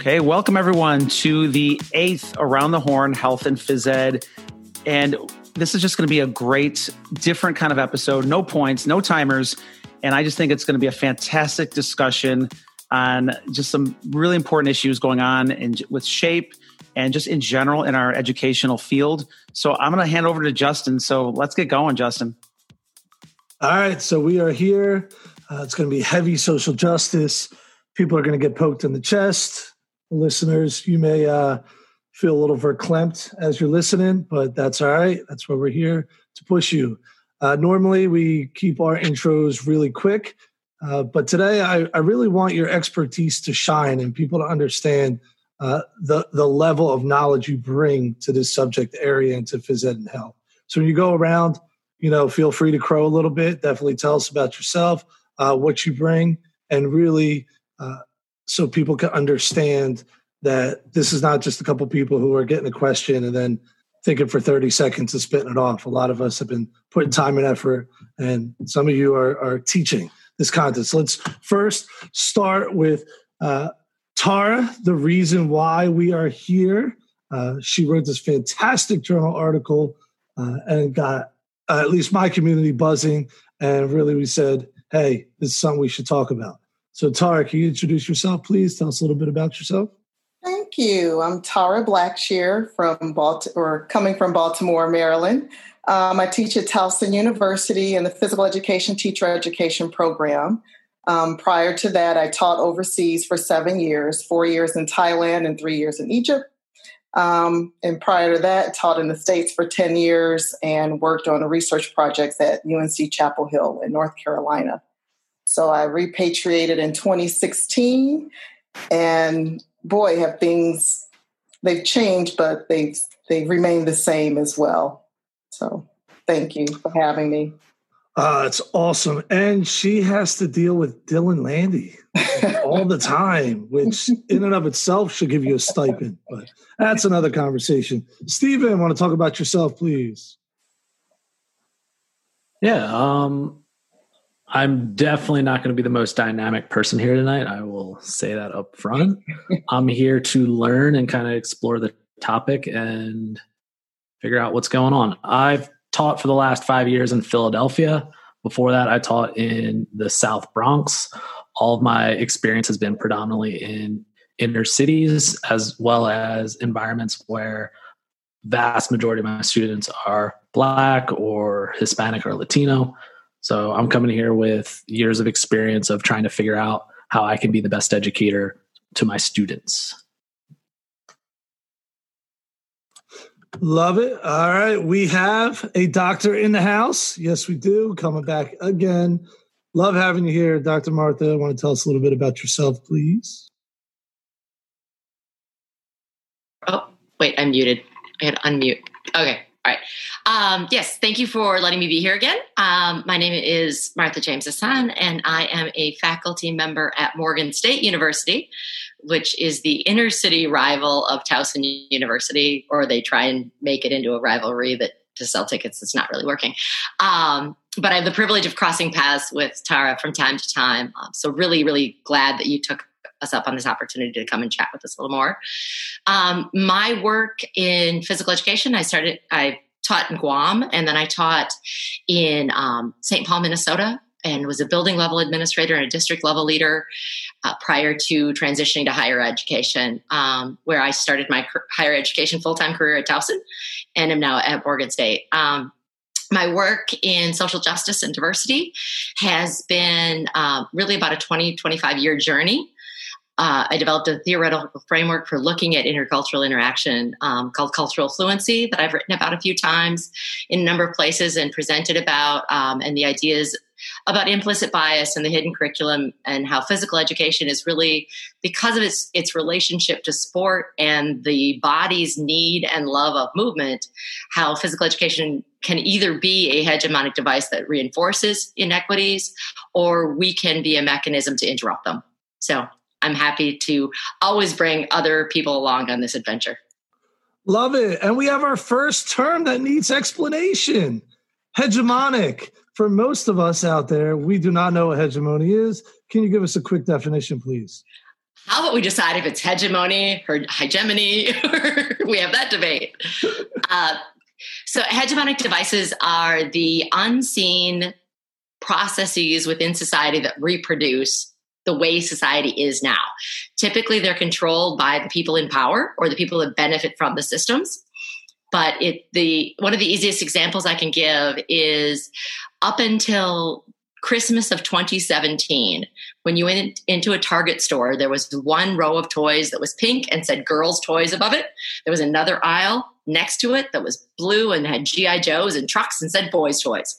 Okay, welcome everyone to the eighth Around the Horn Health and Phys Ed. And this is just going to be a great, different kind of episode. No points, no timers. And I just think it's going to be a fantastic discussion on just some really important issues going on in, with shape and just in general in our educational field. So I'm going to hand over to Justin. So let's get going, Justin. All right. So we are here. Uh, it's going to be heavy social justice. People are going to get poked in the chest. Listeners, you may uh, feel a little verklempt as you're listening, but that's all right. That's why we're here to push you. Uh, normally, we keep our intros really quick, uh, but today I, I, really want your expertise to shine and people to understand uh, the the level of knowledge you bring to this subject area and to phys ed and health. So when you go around, you know, feel free to crow a little bit. Definitely tell us about yourself, uh, what you bring, and really uh, so people can understand that this is not just a couple people who are getting a question and then thinking for 30 seconds and spitting it off. A lot of us have been putting time and effort, and some of you are, are teaching this content. So let's first start with uh, Tara, the reason why we are here. Uh, she wrote this fantastic journal article uh, and got uh, at least my community buzzing. And really, we said, hey, this is something we should talk about. So, Tara, can you introduce yourself, please? Tell us a little bit about yourself. Thank you. I'm Tara Blackshear from Baltimore, or coming from Baltimore, Maryland. Um, I teach at Towson University in the physical education teacher education program. Um, prior to that, I taught overseas for seven years, four years in Thailand and three years in Egypt. Um, and prior to that, taught in the States for 10 years and worked on research projects at UNC Chapel Hill in North Carolina. So I repatriated in 2016, and boy, have things they've changed, but they've they remain the same as well. So thank you for having me. Uh, it's awesome. And she has to deal with Dylan Landy all the time, which in and of itself should give you a stipend. But that's another conversation. Steven, want to talk about yourself, please? Yeah. Um, I'm definitely not going to be the most dynamic person here tonight. I will say that up front. I'm here to learn and kind of explore the topic and figure out what's going on. I've taught for the last five years in Philadelphia. Before that, I taught in the South Bronx. All of my experience has been predominantly in inner cities as well as environments where vast majority of my students are black or hispanic or latino so i'm coming here with years of experience of trying to figure out how i can be the best educator to my students Love it. All right. We have a doctor in the house. Yes, we do. Coming back again. Love having you here, Dr. Martha. I want to tell us a little bit about yourself, please. Oh, wait, I'm muted. I had unmute. Okay. All right. Um, yes, thank you for letting me be here again. Um, my name is Martha James Hassan, and I am a faculty member at Morgan State University, which is the inner city rival of Towson University, or they try and make it into a rivalry that to sell tickets it's not really working. Um, but I have the privilege of crossing paths with Tara from time to time. Um, so really, really glad that you took us up on this opportunity to come and chat with us a little more. Um, my work in physical education, I started, I taught in Guam and then I taught in um, St. Paul, Minnesota and was a building level administrator and a district level leader uh, prior to transitioning to higher education, um, where I started my higher education full time career at Towson and am now at Morgan State. Um, my work in social justice and diversity has been uh, really about a 20, 25 year journey. Uh, I developed a theoretical framework for looking at intercultural interaction um, called cultural fluency that I've written about a few times in a number of places and presented about. Um, and the ideas about implicit bias and the hidden curriculum and how physical education is really because of its its relationship to sport and the body's need and love of movement how physical education can either be a hegemonic device that reinforces inequities or we can be a mechanism to interrupt them so i'm happy to always bring other people along on this adventure love it and we have our first term that needs explanation hegemonic for most of us out there, we do not know what hegemony is. Can you give us a quick definition, please? How about we decide if it's hegemony or hegemony? we have that debate. Uh, so, hegemonic devices are the unseen processes within society that reproduce the way society is now. Typically, they're controlled by the people in power or the people that benefit from the systems. But it the one of the easiest examples I can give is up until Christmas of 2017, when you went into a Target store, there was one row of toys that was pink and said girls' toys above it. There was another aisle next to it that was blue and had G.I. Joes and trucks and said boys' toys.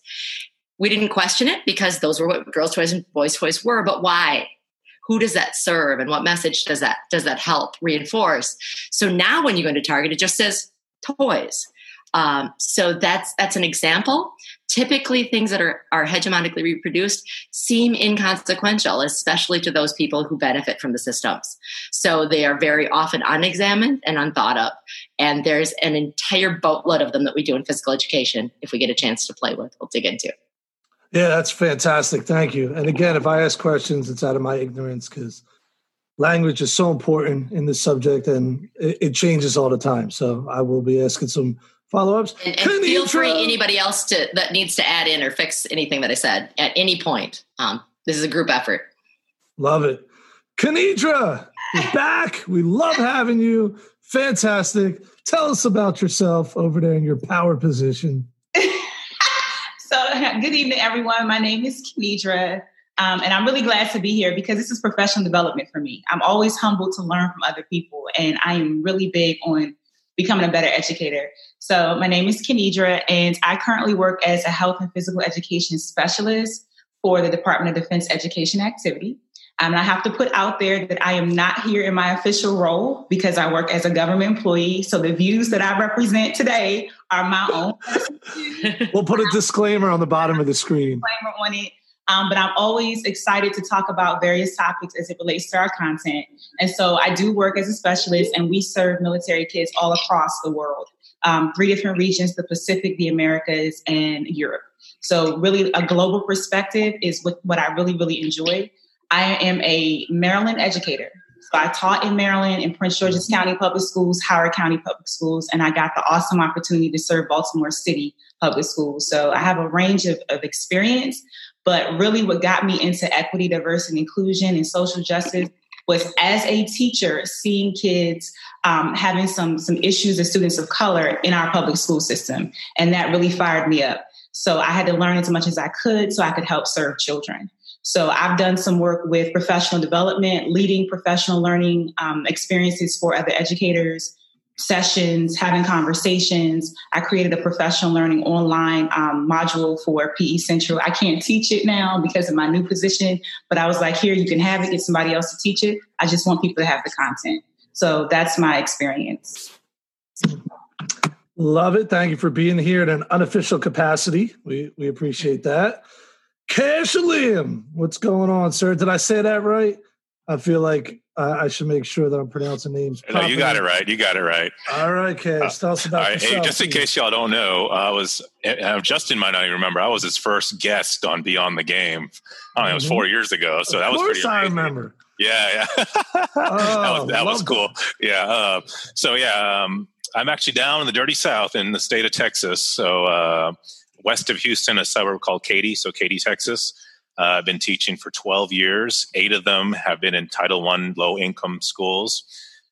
We didn't question it because those were what girls' toys and boys' toys were, but why? Who does that serve and what message does that does that help reinforce? So now when you go into Target, it just says toys. Um, so that's that's an example. Typically, things that are are hegemonically reproduced seem inconsequential, especially to those people who benefit from the systems. So they are very often unexamined and unthought of. And there's an entire boatload of them that we do in physical education. If we get a chance to play with, we'll dig into. Yeah, that's fantastic. Thank you. And again, if I ask questions, it's out of my ignorance because language is so important in this subject and it, it, changes all the time. So I will be asking some follow ups. And, and feel free, anybody else to that needs to add in or fix anything that I said at any point. Um, this is a group effort. Love it. Kennedra is back. We love having you. Fantastic. Tell us about yourself over there in your power position. so, good evening, everyone. My name is Kennedra. Um, and I'm really glad to be here because this is professional development for me. I'm always humbled to learn from other people, and I am really big on becoming a better educator. So, my name is Kennedra, and I currently work as a health and physical education specialist for the Department of Defense Education Activity. Um, and I have to put out there that I am not here in my official role because I work as a government employee. So the views that I represent today are my own. we'll put a disclaimer on the bottom of the screen. Disclaimer on it. Um, but I'm always excited to talk about various topics as it relates to our content. And so I do work as a specialist, and we serve military kids all across the world um, three different regions the Pacific, the Americas, and Europe. So, really, a global perspective is what, what I really, really enjoy. I am a Maryland educator. So I taught in Maryland in Prince George's County Public Schools, Howard County Public Schools, and I got the awesome opportunity to serve Baltimore City Public Schools. So I have a range of, of experience, but really, what got me into equity, diversity, inclusion, and social justice was as a teacher seeing kids um, having some some issues as students of color in our public school system, and that really fired me up. So I had to learn as much as I could so I could help serve children. So I've done some work with professional development, leading professional learning um, experiences for other educators, sessions, having conversations. I created a professional learning online um, module for PE Central. I can't teach it now because of my new position, but I was like, here, you can have it, get somebody else to teach it. I just want people to have the content. So that's my experience. Love it. Thank you for being here in an unofficial capacity. We we appreciate that. Kash Aleem, what's going on, sir? Did I say that right? I feel like uh, I should make sure that I'm pronouncing names. No, you got it right. You got it right. All right, Kash. Tell us about uh, yourself. Hey, just in case y'all don't know, I was uh, Justin might not even remember. I was his first guest on Beyond the Game. I don't know, it was four mm-hmm. years ago, so of that was pretty. I remember. Yeah, yeah, oh, that was, that was cool. Yeah, uh, so yeah, um, I'm actually down in the dirty South in the state of Texas. So uh, west of Houston, a suburb called Katy. So Katy, Texas. Uh, I've been teaching for 12 years. Eight of them have been in Title One low income schools,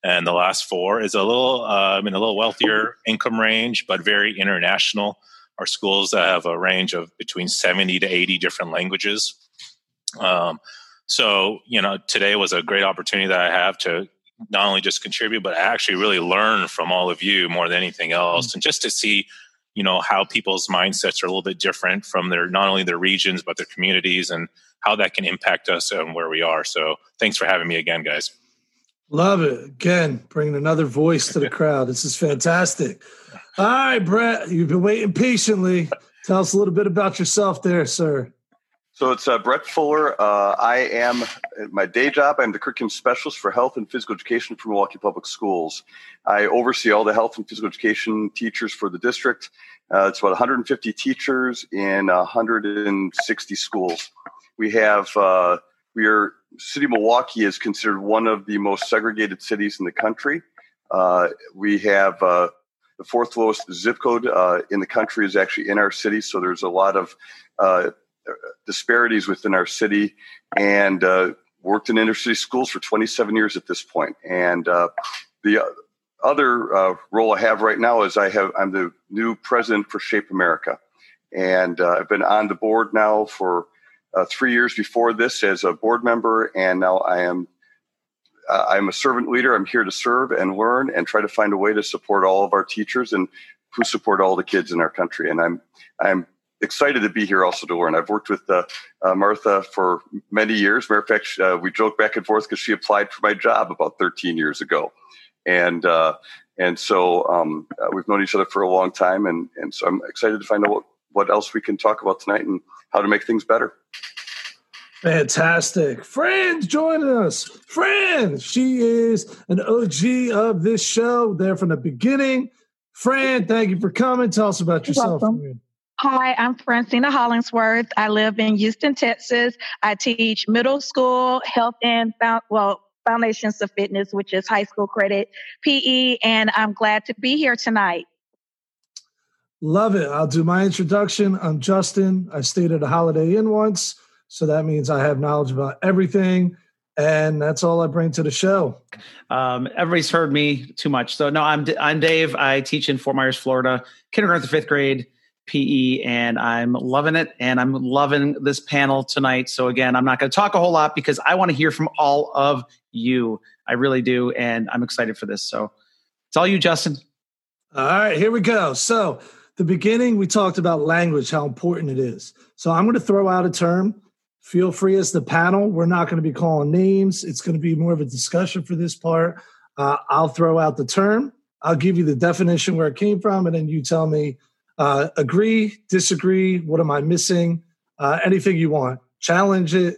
and the last four is a little uh, in a little wealthier income range, but very international. Our schools have a range of between 70 to 80 different languages. Um, so, you know, today was a great opportunity that I have to not only just contribute, but actually really learn from all of you more than anything else, mm-hmm. and just to see you know how people's mindsets are a little bit different from their not only their regions but their communities and how that can impact us and where we are. So thanks for having me again guys. Love it. Again bringing another voice to the crowd. This is fantastic. All right brett you've been waiting patiently. Tell us a little bit about yourself there sir so it's uh, Brett Fuller. Uh, I am my day job. I'm the curriculum specialist for health and physical education for Milwaukee Public Schools. I oversee all the health and physical education teachers for the district. Uh, it's about 150 teachers in 160 schools. We have uh, we are city of Milwaukee is considered one of the most segregated cities in the country. Uh, we have uh, the fourth lowest zip code uh, in the country is actually in our city, so there's a lot of uh, disparities within our city. And uh, worked in inner city schools for 27 years at this point. And uh, the other role I have right now is I have I'm the new president for Shape America, and I've been on the board now for uh, three years before this as a board member, and now I am uh, I'm a servant leader. I'm here to serve and learn and try to find a way to support all of our teachers and who support all the kids in our country. And I'm I'm excited to be here also to learn. I've worked with uh, uh, Martha for many years. Matter of fact, uh, we joke back and forth because she applied for my job about 13 years ago, and uh, and so um, uh, we've known each other for a long time, and and so I'm excited to find out what, what else we can talk about tonight and how to make things better. Fantastic. Fran joining us. Fran, she is an OG of this show there from the beginning. Fran, thank you for coming. Tell us about yourself. Hi, I'm Francina Hollingsworth. I live in Houston, Texas. I teach middle school health and well, foundations of fitness, which is high school credit PE, and I'm glad to be here tonight. Love it. I'll do my introduction. I'm Justin. I stayed at a Holiday Inn once, so that means I have knowledge about everything. And that's all I bring to the show. Um, everybody's heard me too much. So, no, I'm, I'm Dave. I teach in Fort Myers, Florida, kindergarten to fifth grade PE, and I'm loving it. And I'm loving this panel tonight. So, again, I'm not going to talk a whole lot because I want to hear from all of you. I really do. And I'm excited for this. So, it's all you, Justin. All right, here we go. So, the beginning, we talked about language, how important it is. So I'm going to throw out a term. Feel free as the panel. We're not going to be calling names. It's going to be more of a discussion for this part. Uh, I'll throw out the term. I'll give you the definition where it came from, and then you tell me uh, agree, disagree, what am I missing, uh, anything you want. Challenge it,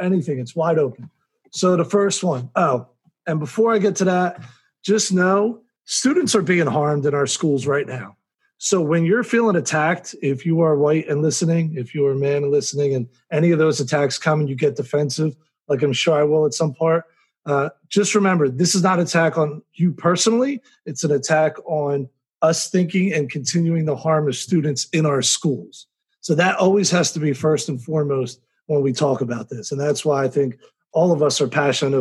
anything. It's wide open. So the first one. Oh, and before I get to that, just know students are being harmed in our schools right now. So when you're feeling attacked, if you are white and listening, if you are a man and listening, and any of those attacks come and you get defensive, like I'm sure I will at some part, uh, just remember this is not an attack on you personally. It's an attack on us thinking and continuing the harm of students in our schools. So that always has to be first and foremost when we talk about this. And that's why I think all of us are passionate. I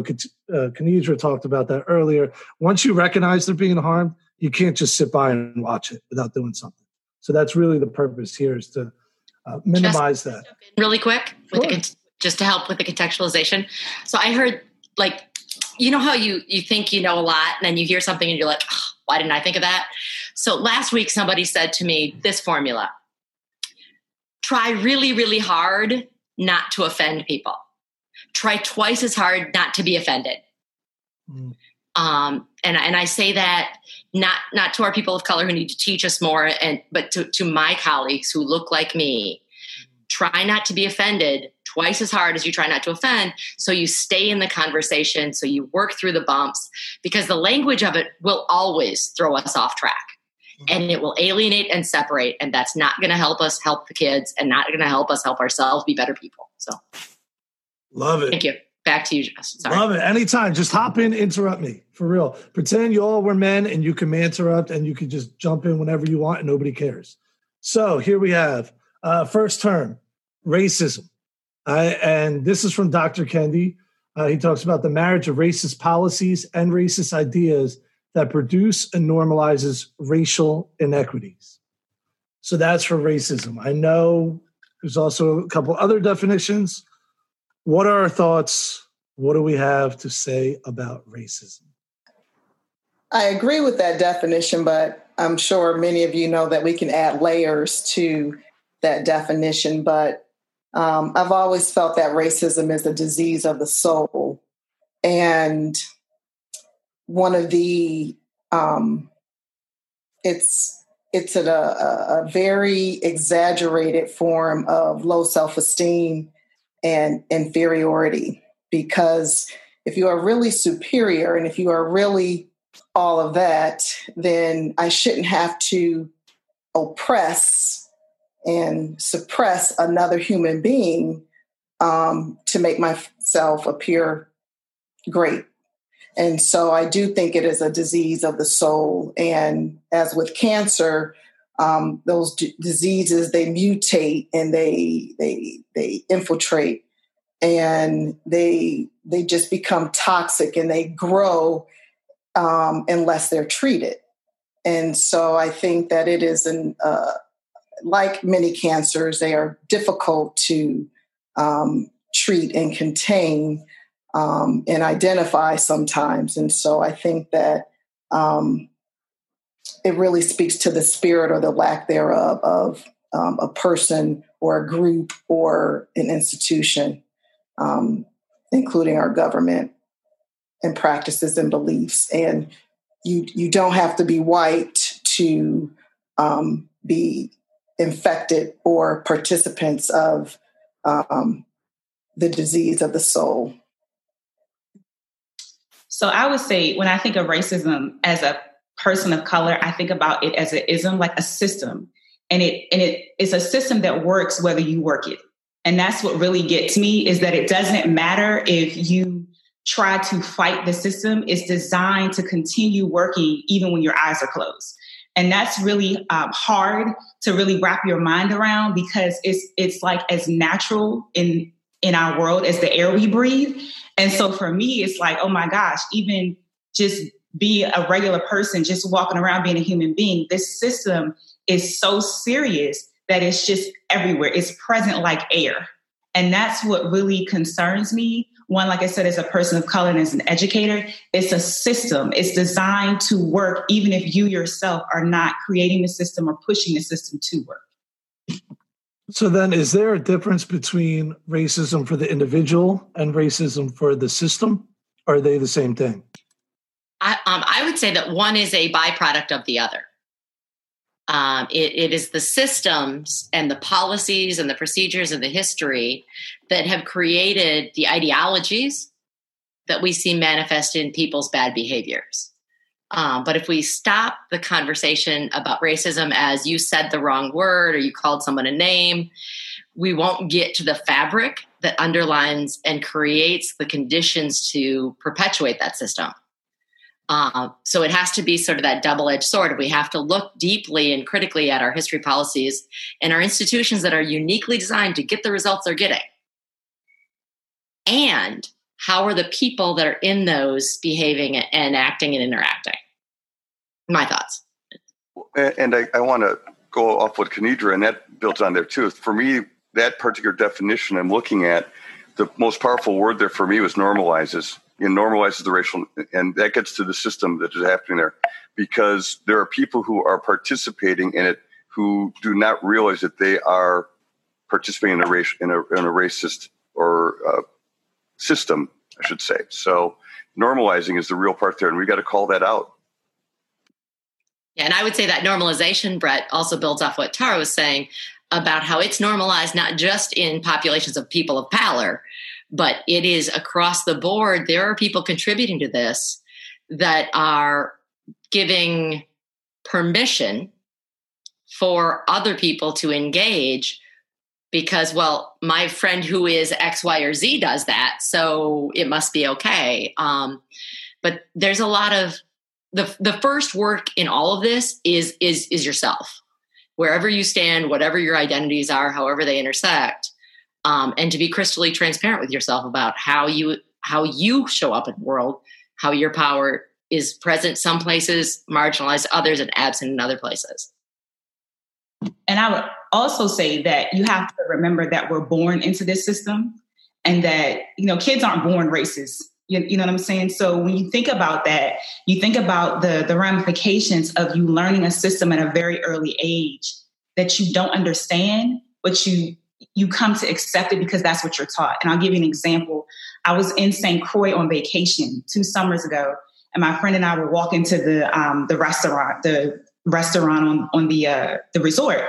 know uh, talked about that earlier. Once you recognize they're being harmed, you can't just sit by and watch it without doing something. So that's really the purpose here is to uh, minimize just that. Really quick, sure. the, just to help with the contextualization. So I heard like, you know how you you think you know a lot, and then you hear something and you're like, oh, why didn't I think of that? So last week somebody said to me this formula: try really, really hard not to offend people. Try twice as hard not to be offended. Mm. Um, and and I say that not not to our people of color who need to teach us more, and but to, to my colleagues who look like me. Try not to be offended twice as hard as you try not to offend, so you stay in the conversation, so you work through the bumps, because the language of it will always throw us off track and it will alienate and separate and that's not going to help us help the kids and not going to help us help ourselves be better people so love it thank you back to you, Justin. Sorry. Love it. Anytime. Just hop in, interrupt me. For real. Pretend you all were men and you can interrupt and you can just jump in whenever you want and nobody cares. So here we have uh, first term racism. Uh, and this is from Dr. Kendi. Uh, he talks about the marriage of racist policies and racist ideas that produce and normalizes racial inequities. So that's for racism. I know there's also a couple other definitions. What are our thoughts? What do we have to say about racism? I agree with that definition, but I'm sure many of you know that we can add layers to that definition. But um, I've always felt that racism is a disease of the soul. And one of the, um, it's, it's a, a, a very exaggerated form of low self esteem and inferiority. Because if you are really superior and if you are really all of that, then I shouldn't have to oppress and suppress another human being um, to make myself appear great. And so I do think it is a disease of the soul. And as with cancer, um, those d- diseases they mutate and they they they infiltrate and they they just become toxic and they grow um, unless they're treated. And so I think that it is an uh, like many cancers, they are difficult to um, treat and contain um, and identify sometimes. And so I think that um, it really speaks to the spirit or the lack thereof of um, a person or a group or an institution, um, including our government and practices and beliefs. And you you don't have to be white to um, be infected or participants of um, the disease of the soul. So I would say when I think of racism as a person of color, I think about it as an ism, like a system. And it and it is a system that works whether you work it. And that's what really gets me is that it doesn't matter if you try to fight the system. It's designed to continue working even when your eyes are closed. And that's really um, hard to really wrap your mind around because it's it's like as natural in in our world as the air we breathe. And so for me, it's like, oh my gosh, even just be a regular person, just walking around being a human being, this system is so serious that it's just everywhere. It's present like air. And that's what really concerns me. One, like I said, as a person of color and as an educator, it's a system. It's designed to work, even if you yourself are not creating the system or pushing the system to work. So then, is there a difference between racism for the individual and racism for the system? Are they the same thing? I, um, I would say that one is a byproduct of the other. Um, it, it is the systems and the policies and the procedures and the history that have created the ideologies that we see manifest in people's bad behaviors. Um, but if we stop the conversation about racism as you said the wrong word or you called someone a name, we won't get to the fabric that underlines and creates the conditions to perpetuate that system. Uh, so it has to be sort of that double edged sword. We have to look deeply and critically at our history policies and our institutions that are uniquely designed to get the results they're getting. And how are the people that are in those behaving and acting and interacting? My thoughts. And I, I want to go off with Kennedra, and that builds on there too. For me, that particular definition I'm looking at, the most powerful word there for me was normalizes. It normalizes the racial, and that gets to the system that is happening there, because there are people who are participating in it who do not realize that they are participating in a race in a, in a racist or uh, system, I should say. So normalizing is the real part there, and we got to call that out. Yeah, and I would say that normalization, Brett, also builds off what Tara was saying about how it's normalized not just in populations of people of power, but it is across the board. There are people contributing to this that are giving permission for other people to engage because well my friend who is x y or z does that so it must be okay um, but there's a lot of the the first work in all of this is is is yourself. Wherever you stand whatever your identities are however they intersect um, and to be crystally transparent with yourself about how you how you show up in the world how your power is present some places marginalized others and absent in other places. And i would also say that you have to remember that we're born into this system and that you know kids aren't born racist you, you, know what I'm saying? So when you think about that, you think about the the ramifications of you learning a system at a very early age that you don't understand, but you you come to accept it because that's what you're taught. And I'll give you an example. I was in St. Croix on vacation two summers ago, and my friend and I were walking to the um, the restaurant, the restaurant on on the uh, the resort,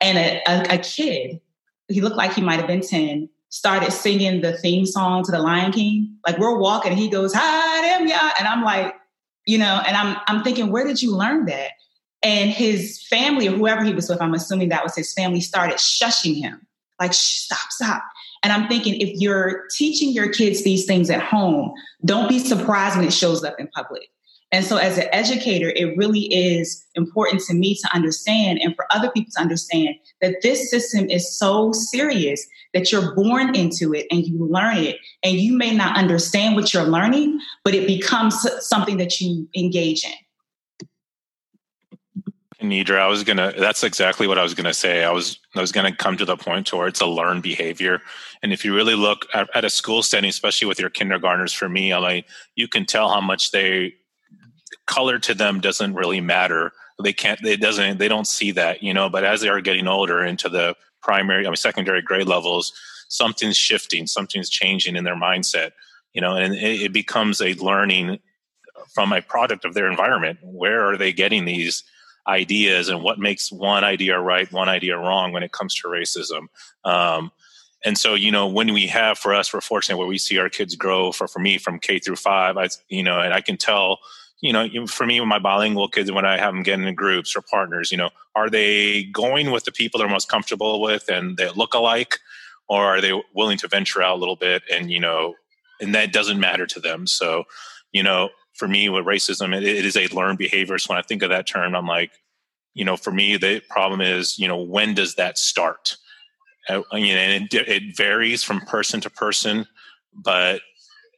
and a, a, a kid, he looked like he might have been ten, started singing the theme song to the Lion King. Like we're walking, and he goes, "Hi, them ya," and I'm like, you know, and I'm I'm thinking, where did you learn that? And his family or whoever he was with, I'm assuming that was his family, started shushing him, like, stop, stop. And I'm thinking if you're teaching your kids these things at home, don't be surprised when it shows up in public. And so, as an educator, it really is important to me to understand and for other people to understand that this system is so serious that you're born into it and you learn it. And you may not understand what you're learning, but it becomes something that you engage in. Nidra, I was gonna. That's exactly what I was gonna say. I was I was gonna come to the point where it's a learned behavior, and if you really look at, at a school setting, especially with your kindergartners, for me, like you can tell how much they color to them doesn't really matter. They can't. It doesn't. They don't see that, you know. But as they are getting older into the primary, I mean, secondary grade levels, something's shifting. Something's changing in their mindset, you know, and it, it becomes a learning from a product of their environment. Where are they getting these? ideas and what makes one idea right, one idea wrong when it comes to racism. Um, and so, you know, when we have for us, we're fortunate where we see our kids grow. For for me, from K through five, I you know, and I can tell. You know, for me, with my bilingual kids, when I have them get in groups or partners, you know, are they going with the people they're most comfortable with and they look alike, or are they willing to venture out a little bit and you know, and that doesn't matter to them. So, you know, for me with racism, it, it is a learned behavior. So when I think of that term, I'm like, you know, for me, the problem is, you know, when does that start? Uh, you know, and it, it varies from person to person, but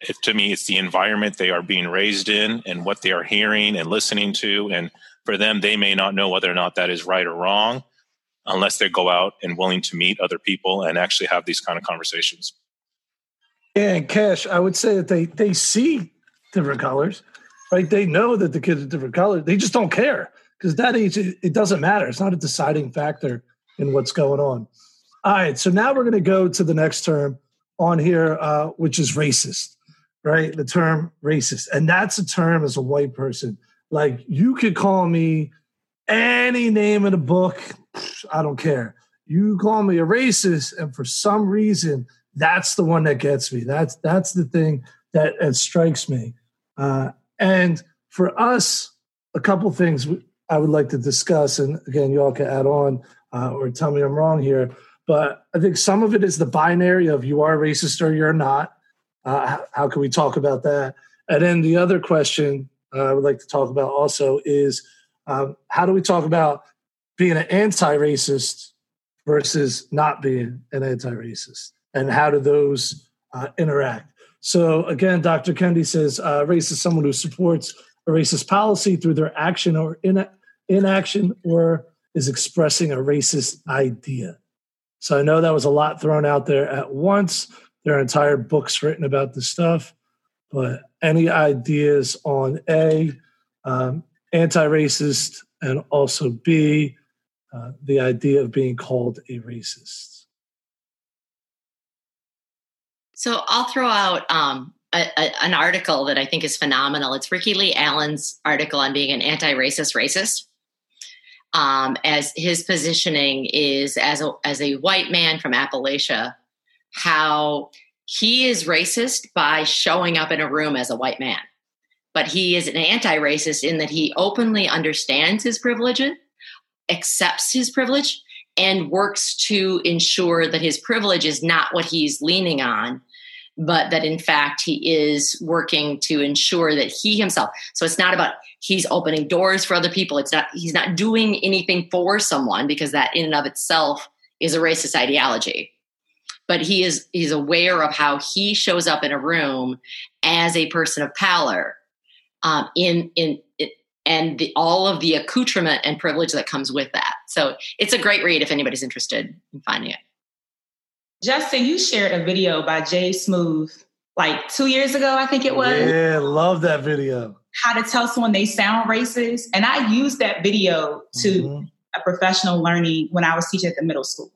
if, to me, it's the environment they are being raised in and what they are hearing and listening to. And for them, they may not know whether or not that is right or wrong unless they go out and willing to meet other people and actually have these kind of conversations. Yeah, and Kash, I would say that they they see different colors, right? They know that the kids are different colors. They just don't care because that age, it, it doesn't matter. It's not a deciding factor in what's going on. All right, so now we're going to go to the next term on here, uh, which is racist, right? The term racist. And that's a term as a white person. Like you could call me any name in the book, I don't care. You call me a racist, and for some reason, that's the one that gets me. That's that's the thing that, that strikes me. Uh, and for us, a couple things I would like to discuss, and again, y'all can add on uh, or tell me I'm wrong here. But I think some of it is the binary of you are racist or you're not. Uh, how, can we talk about that? And then the other question uh, I would like to talk about also is um, how do we talk about being an anti-racist versus not being an anti-racist, and how do those uh, interact? So again, Dr. Kendi says uh, racist is someone who supports a racist policy through their action or in, inaction or is expressing a racist idea. So I know that was a lot thrown out there at once. There are entire books written about this stuff, but any ideas on A, um, anti racist, and also B, uh, the idea of being called a racist? So I'll throw out um, a, a, an article that I think is phenomenal. It's Ricky Lee Allen's article on being an anti racist racist um, as his positioning is as a, as a white man from Appalachia, how he is racist by showing up in a room as a white man, but he is an anti-racist in that he openly understands his privilege, accepts his privilege, and works to ensure that his privilege is not what he's leaning on but that in fact he is working to ensure that he himself so it's not about he's opening doors for other people. It's not he's not doing anything for someone because that in and of itself is a racist ideology but he is he's aware of how he shows up in a room as a person of power um, in in it, and the, all of the accoutrement and privilege that comes with that so it's a great read if anybody's interested in finding it Justin, you shared a video by Jay Smooth like two years ago, I think it was. Yeah, love that video. How to tell someone they sound racist. And I used that video to mm-hmm. a professional learning when I was teaching at the middle school.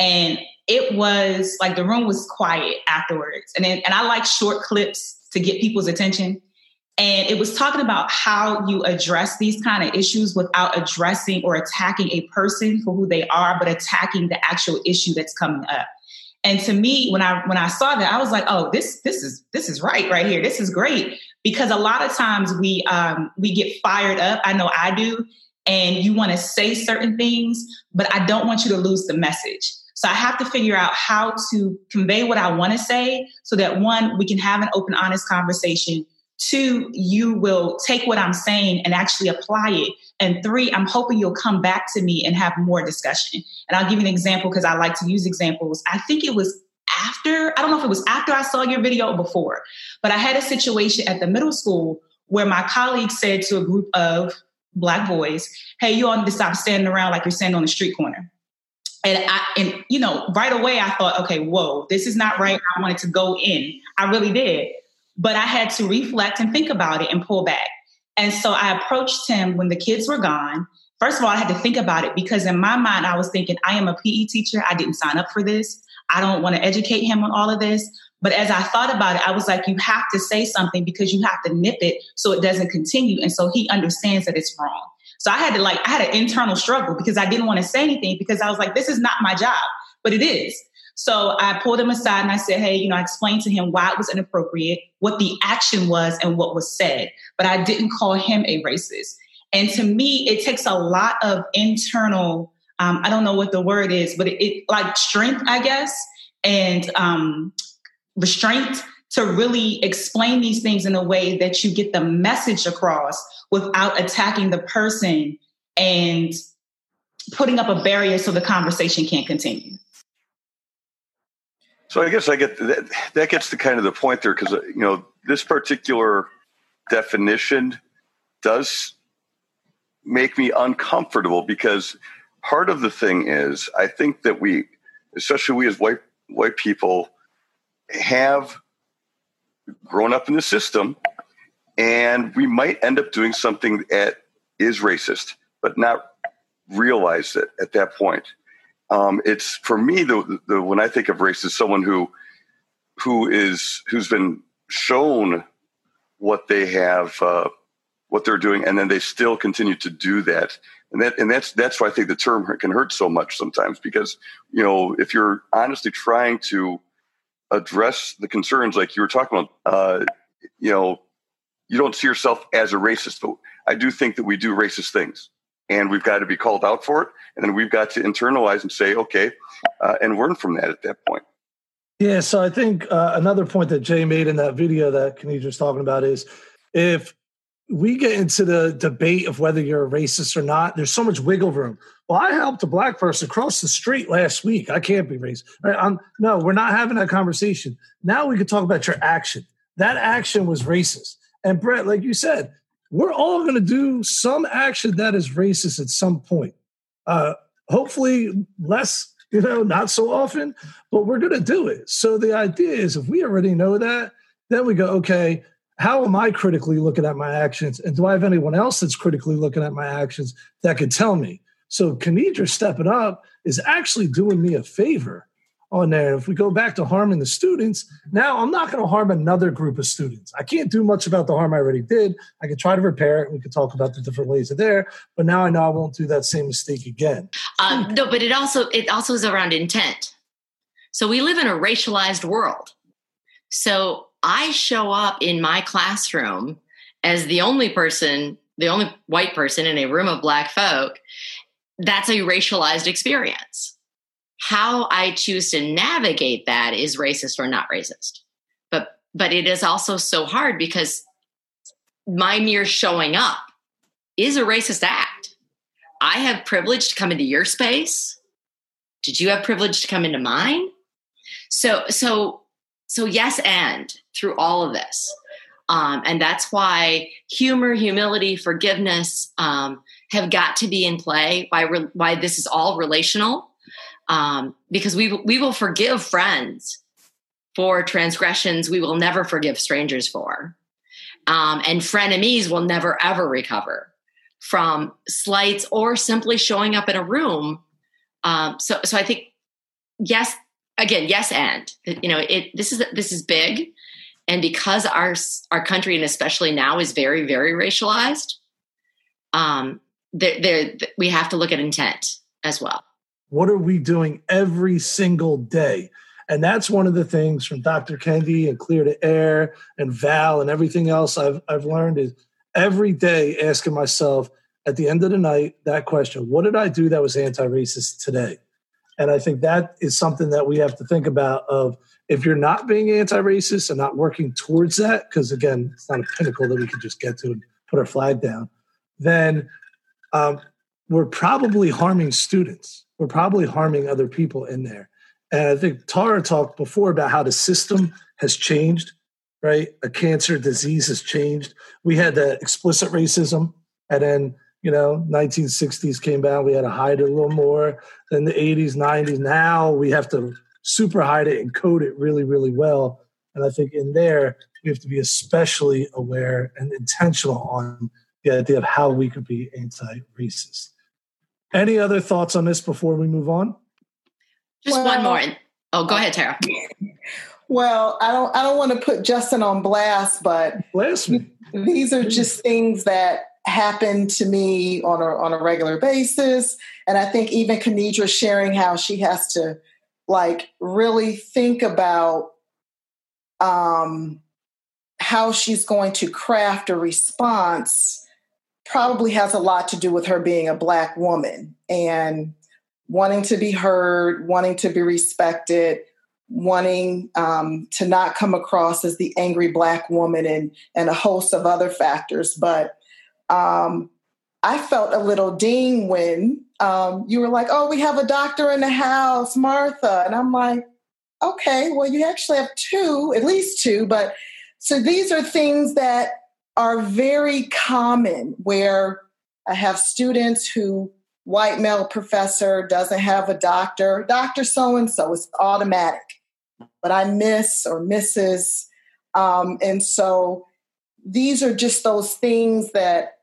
And it was like the room was quiet afterwards. And then, and I like short clips to get people's attention. And it was talking about how you address these kind of issues without addressing or attacking a person for who they are, but attacking the actual issue that's coming up. And to me, when I when I saw that, I was like, oh, this this is this is right right here. This is great because a lot of times we um, we get fired up. I know I do, and you want to say certain things, but I don't want you to lose the message. So I have to figure out how to convey what I want to say so that one, we can have an open, honest conversation. Two, you will take what I'm saying and actually apply it. And three, I'm hoping you'll come back to me and have more discussion. And I'll give you an example because I like to use examples. I think it was after, I don't know if it was after I saw your video or before, but I had a situation at the middle school where my colleague said to a group of black boys, Hey, you all need to stop standing around like you're standing on the street corner. And I, and you know, right away I thought, okay, whoa, this is not right. I wanted to go in. I really did. But I had to reflect and think about it and pull back. And so I approached him when the kids were gone. First of all, I had to think about it because in my mind, I was thinking, I am a PE teacher. I didn't sign up for this. I don't want to educate him on all of this. But as I thought about it, I was like, you have to say something because you have to nip it so it doesn't continue. And so he understands that it's wrong. So I had to like, I had an internal struggle because I didn't want to say anything because I was like, this is not my job, but it is. So I pulled him aside and I said, Hey, you know, I explained to him why it was inappropriate, what the action was, and what was said. But I didn't call him a racist. And to me, it takes a lot of internal, um, I don't know what the word is, but it, it like strength, I guess, and um, restraint to really explain these things in a way that you get the message across without attacking the person and putting up a barrier so the conversation can't continue. So I guess I get that, that gets to kind of the point there because uh, you know this particular definition does make me uncomfortable because part of the thing is I think that we, especially we as white white people, have grown up in the system and we might end up doing something that is racist, but not realize it at that point. Um, it's for me the, the when I think of race is someone who who is who's been shown what they have uh, what they're doing, and then they still continue to do that. And that and that's that's why I think the term can hurt so much sometimes because you know if you're honestly trying to address the concerns like you were talking about, uh, you know, you don't see yourself as a racist, but I do think that we do racist things and we've got to be called out for it. And then we've got to internalize and say, okay, uh, and learn from that at that point. Yeah. So I think uh, another point that Jay made in that video that Kennedra's talking about is if we get into the debate of whether you're a racist or not, there's so much wiggle room. Well, I helped a black person cross the street last week. I can't be racist. No, we're not having that conversation. Now we can talk about your action. That action was racist. And Brett, like you said, we're all going to do some action that is racist at some point. Uh, hopefully, less, you know, not so often, but we're going to do it. So the idea is if we already know that, then we go, okay, how am I critically looking at my actions? And do I have anyone else that's critically looking at my actions that could tell me? So Kennedra stepping up is actually doing me a favor on there. If we go back to harming the students, now I'm not going to harm another group of students. I can't do much about the harm I already did. I can try to repair it. We could talk about the different ways of there, but now I know I won't do that same mistake again. Um, no, but it also it also is around intent. So we live in a racialized world. So I show up in my classroom as the only person, the only white person in a room of black folk. That's a racialized experience how I choose to navigate that is racist or not racist. But but it is also so hard because my mere showing up is a racist act. I have privilege to come into your space. Did you have privilege to come into mine? So so so yes and through all of this. Um, and that's why humor, humility, forgiveness um, have got to be in play. Why, re- why this is all relational um, because we we will forgive friends for transgressions we will never forgive strangers for, um, and frenemies will never ever recover from slights or simply showing up in a room. Um, so so I think yes, again yes, and you know it. This is this is big, and because our our country and especially now is very very racialized. Um, there, there, we have to look at intent as well. What are we doing every single day? And that's one of the things from Dr. Kendi and Clear to Air and Val and everything else I've, I've learned is every day asking myself at the end of the night that question what did I do that was anti racist today? And I think that is something that we have to think about of if you're not being anti-racist and not working towards that, because again, it's not a pinnacle that we can just get to and put our flag down, then um, we're probably harming students. We're probably harming other people in there. And I think Tara talked before about how the system has changed, right? A cancer disease has changed. We had the explicit racism, and then you know 1960s came out we had to hide it a little more then the 80s 90s now we have to super hide it and code it really really well and i think in there we have to be especially aware and intentional on the idea of how we could be anti-racist any other thoughts on this before we move on just well, one more oh go ahead tara well i don't i don't want to put justin on blast but blast me. these are just things that happen to me on a on a regular basis. And I think even Kennedra sharing how she has to like really think about um, how she's going to craft a response probably has a lot to do with her being a black woman and wanting to be heard, wanting to be respected, wanting um, to not come across as the angry black woman and and a host of other factors. But um, I felt a little ding when um, you were like, oh, we have a doctor in the house, Martha. And I'm like, okay, well, you actually have two, at least two. But so these are things that are very common where I have students who white male professor doesn't have a doctor, doctor so and so, it's automatic. But I miss or misses. Um, and so these are just those things that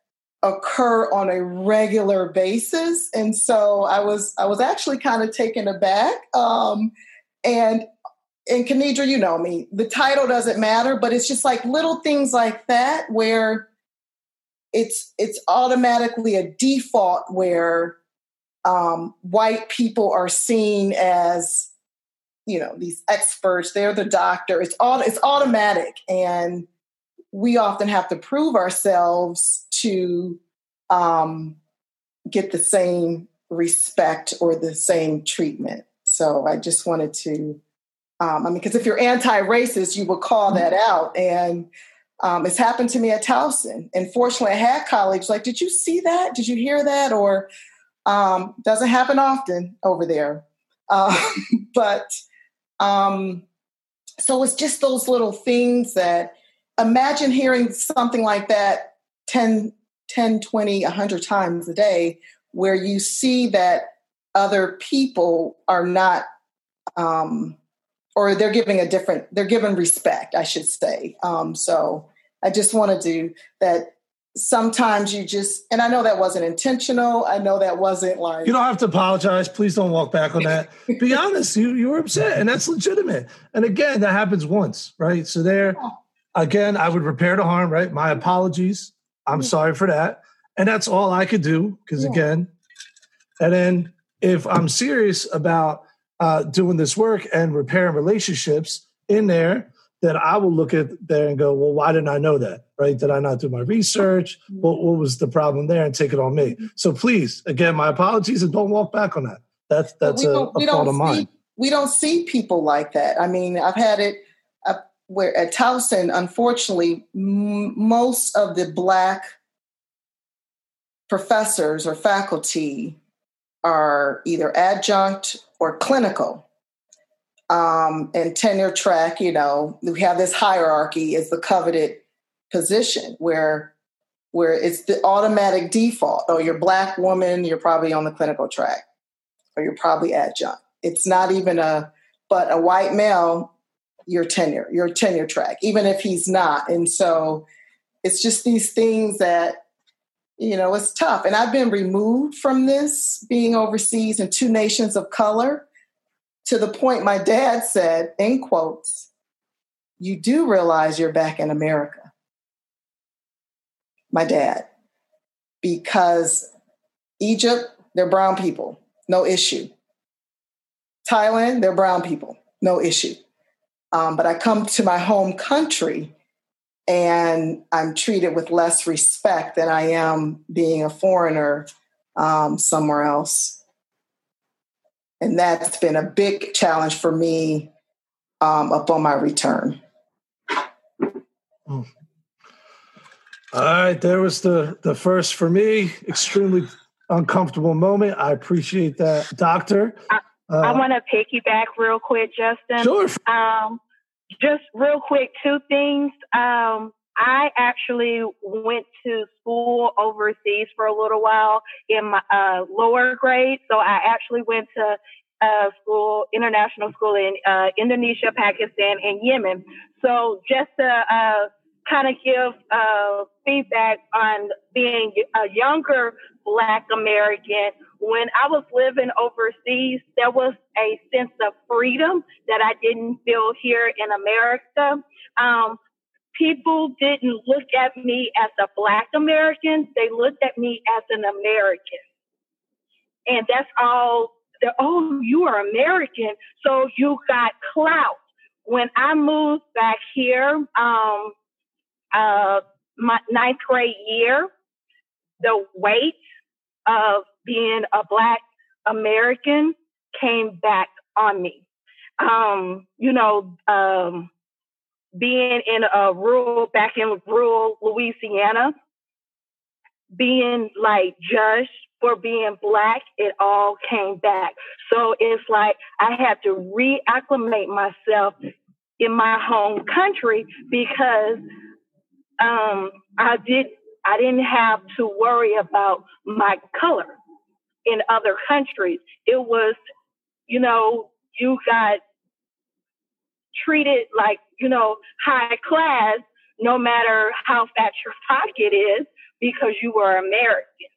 occur on a regular basis and so i was i was actually kind of taken aback um and and Kennedra, you know me, the title doesn't matter, but it's just like little things like that where it's it's automatically a default where um, white people are seen as you know these experts. They're the doctor. It's all it's automatic, and we often have to prove ourselves to um, get the same respect or the same treatment. So I just wanted to, um, I mean, because if you're anti-racist, you will call that out, and um, it's happened to me at Towson. And fortunately, I had colleagues like, "Did you see that? Did you hear that?" Or um, doesn't happen often over there, uh, but um, so it's just those little things that imagine hearing something like that 10, 10 20, 100 times a day, where you see that other people are not, um, or they're giving a different, they're given respect, I should say. Um, so I just want to, do that. Sometimes you just and i know that wasn't intentional. I know that wasn't like you don't have to apologize. Please don't walk back on that. Be honest you you were upset and that's legitimate. And again that happens once right? So there again, I would repair the harm, right? My apologies. I'm sorry for that. And that's all I could do because, again, and then if I'm serious about uh, doing this work and repairing relationships in there, then I will look at there and go, well, why didn't I know that? Right? Did I not do my research? Mm-hmm. What, what was the problem there? And take it on me. Mm-hmm. So please, again, my apologies and don't walk back on that. That's that's a, a fault of mine. We don't see people like that. I mean, I've had it where at Towson, unfortunately, m- most of the Black professors or faculty are either adjunct or clinical. Um, and tenure track, you know, we have this hierarchy is the coveted position where where it's the automatic default. Oh, you're black woman, you're probably on the clinical track, or you're probably adjunct. It's not even a but a white male your tenure, your tenure track, even if he's not. And so it's just these things that, you know, it's tough. And I've been removed from this being overseas in two nations of color to the point my dad said, in quotes, you do realize you're back in America. My dad. Because Egypt, they're brown people, no issue. Thailand, they're brown people, no issue. Um, but I come to my home country and I'm treated with less respect than I am being a foreigner um, somewhere else. And that's been a big challenge for me um, upon my return. Hmm. All right, there was the the first for me. Extremely uncomfortable moment. I appreciate that, Doctor. I, uh, I want to piggyback real quick, Justin. Sure. Um, just real quick, two things. Um, I actually went to school overseas for a little while in my uh, lower grade. So I actually went to uh, school, international school in uh, Indonesia, Pakistan, and Yemen. So just to uh, kind of give uh, feedback on being a younger Black American, when I was living overseas, there was a sense of freedom that I didn't feel here in America. Um, people didn't look at me as a Black American, they looked at me as an American. And that's all, oh, you are American, so you got clout. When I moved back here, um, uh, my ninth grade year, the weight of being a Black American came back on me. Um, you know, um, being in a rural, back in rural Louisiana, being like judged for being black, it all came back. So it's like I had to reacclimate myself in my home country because um, I did I didn't have to worry about my color in other countries. It was, you know, you got treated like, you know, high class, no matter how fat your pocket is, because you were American.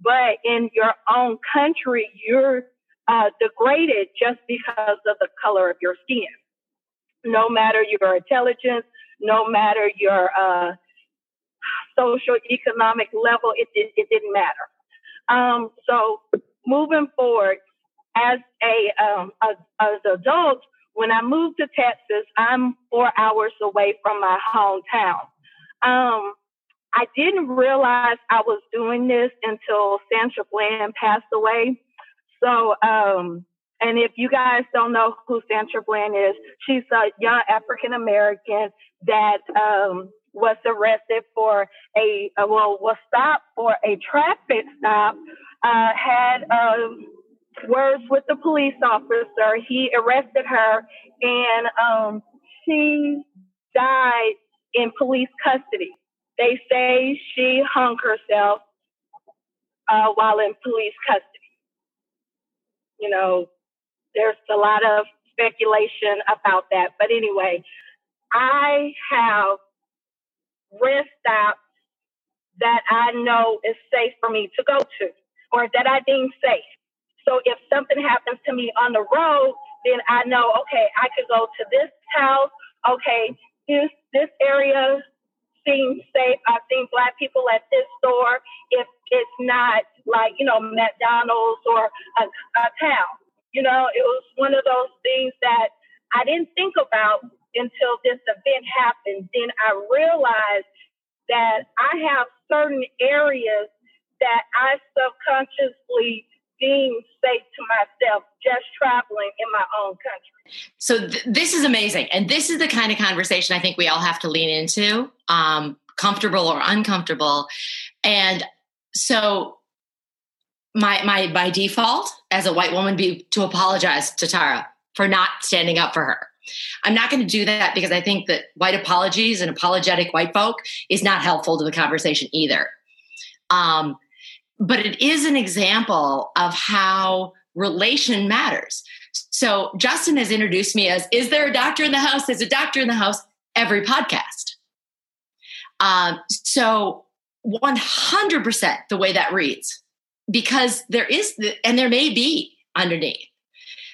But in your own country, you're uh, degraded just because of the color of your skin. No matter your intelligence, no matter your uh, social economic level, it, it, it didn't matter. Um, so moving forward, as a um, as, as adults, when I moved to Texas, I'm four hours away from my hometown. Um, I didn't realize I was doing this until Sandra Bland passed away. So, um, and if you guys don't know who Sandra Bland is, she's a young African American that um, was arrested for a, uh, well, was stopped for a traffic stop, uh, had um, words with the police officer. He arrested her and um, she died in police custody. They say she hung herself uh, while in police custody. You know, there's a lot of speculation about that. But anyway, I have rest stops that I know is safe for me to go to or that I deem safe. So if something happens to me on the road, then I know, okay, I could go to this house. Okay, this this area seems safe. I've seen black people at this store. If it's not like you know McDonald's or a, a town, you know, it was one of those things that I didn't think about until this event happened. Then I realized that I have certain areas that I subconsciously deem safe to myself just traveling in my own country. So th- this is amazing, and this is the kind of conversation I think we all have to lean into, um, comfortable or uncomfortable. And so my my by default as a white woman be to apologize to Tara for not standing up for her. I'm not going to do that because I think that white apologies and apologetic white folk is not helpful to the conversation either. Um, but it is an example of how relation matters. So Justin has introduced me as Is there a doctor in the house? There's a doctor in the house every podcast. Um, so 100% the way that reads, because there is, and there may be underneath.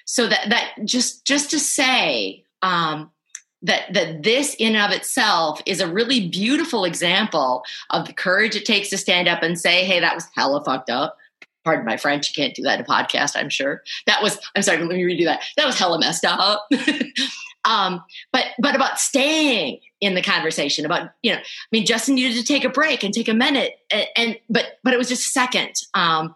So that, that just, just to say, um, that that this in of itself is a really beautiful example of the courage it takes to stand up and say, "Hey, that was hella fucked up." Pardon my French. You can't do that in a podcast. I'm sure that was. I'm sorry. Let me redo that. That was hella messed up. um, but but about staying in the conversation about you know, I mean, Justin needed to take a break and take a minute, and, and but but it was just a second. Um,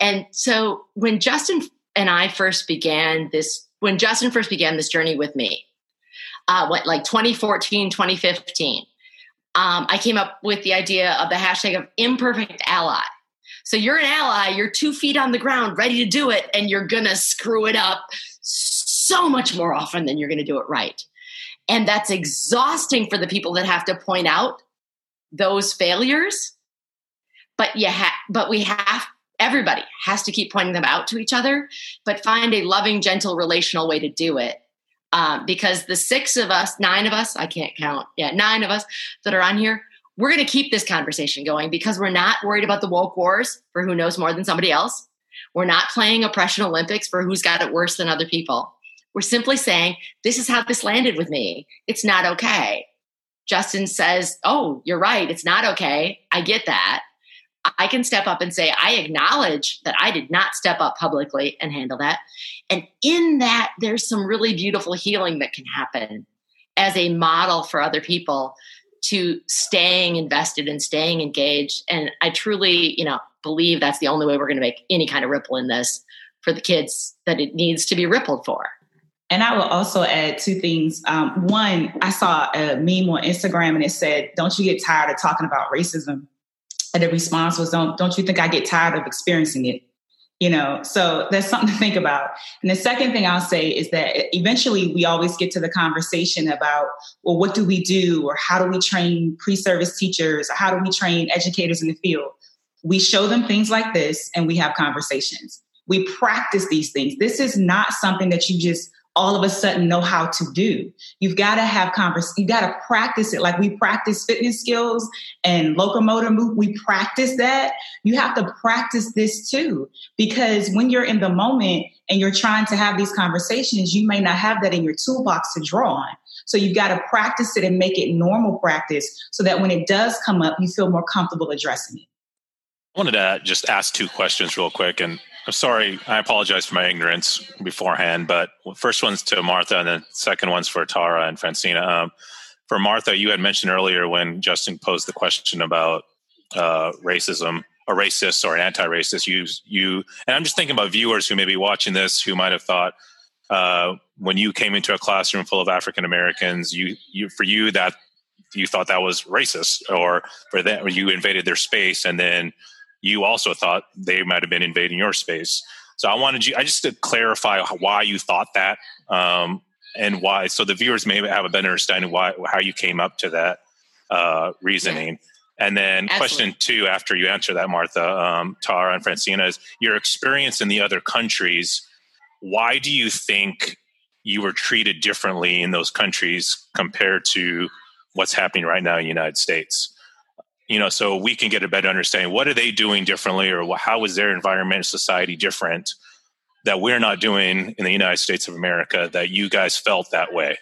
and so when Justin and I first began this, when Justin first began this journey with me, uh, what, like 2014, 2015, um, I came up with the idea of the hashtag of imperfect ally. So you're an ally, you're two feet on the ground, ready to do it, and you're going to screw it up so much more often than you're going to do it right. And that's exhausting for the people that have to point out those failures. But you ha- but we have everybody has to keep pointing them out to each other, but find a loving, gentle, relational way to do it. Um, because the six of us, nine of us, I can't count, yeah, nine of us that are on here, we're going to keep this conversation going because we're not worried about the woke wars for who knows more than somebody else. We're not playing oppression Olympics for who's got it worse than other people. We're simply saying, this is how this landed with me. It's not okay. Justin says, Oh, you're right. It's not okay. I get that. I can step up and say, I acknowledge that I did not step up publicly and handle that. And in that, there's some really beautiful healing that can happen as a model for other people to staying invested and staying engaged. And I truly, you know, believe that's the only way we're going to make any kind of ripple in this for the kids that it needs to be rippled for. And I will also add two things. Um, one, I saw a meme on Instagram and it said, "Don't you get tired of talking about racism?" And the response was, "Don't don't you think I get tired of experiencing it?" You know, so that's something to think about. And the second thing I'll say is that eventually we always get to the conversation about, well, what do we do, or how do we train pre-service teachers, or how do we train educators in the field? We show them things like this, and we have conversations. We practice these things. This is not something that you just all of a sudden know how to do. You've got to have convers. You got to practice it. Like we practice fitness skills and locomotor move. We practice that. You have to practice this too, because when you're in the moment and you're trying to have these conversations, you may not have that in your toolbox to draw on. So you've got to practice it and make it normal practice so that when it does come up, you feel more comfortable addressing it. I wanted to just ask two questions real quick. And I'm sorry, I apologize for my ignorance beforehand, but first one's to Martha, and then second one's for Tara and Francina. Um, for Martha, you had mentioned earlier when Justin posed the question about uh, racism, a racist or an anti-racist. You, you, and I'm just thinking about viewers who may be watching this who might have thought uh, when you came into a classroom full of African Americans, you, you, for you that you thought that was racist, or for that, you invaded their space, and then you also thought they might have been invading your space. So I wanted you, I just to clarify why you thought that, um, and why, so the viewers may have a better understanding why how you came up to that uh, reasoning. And then question two, after you answer that, Martha, um, Tara, and Francina, is your experience in the other countries. Why do you think you were treated differently in those countries compared to what's happening right now in the United States? You know so we can get a better understanding. What are they doing differently or how is their environment society different that we're not doing in the united states of america that you guys felt that way?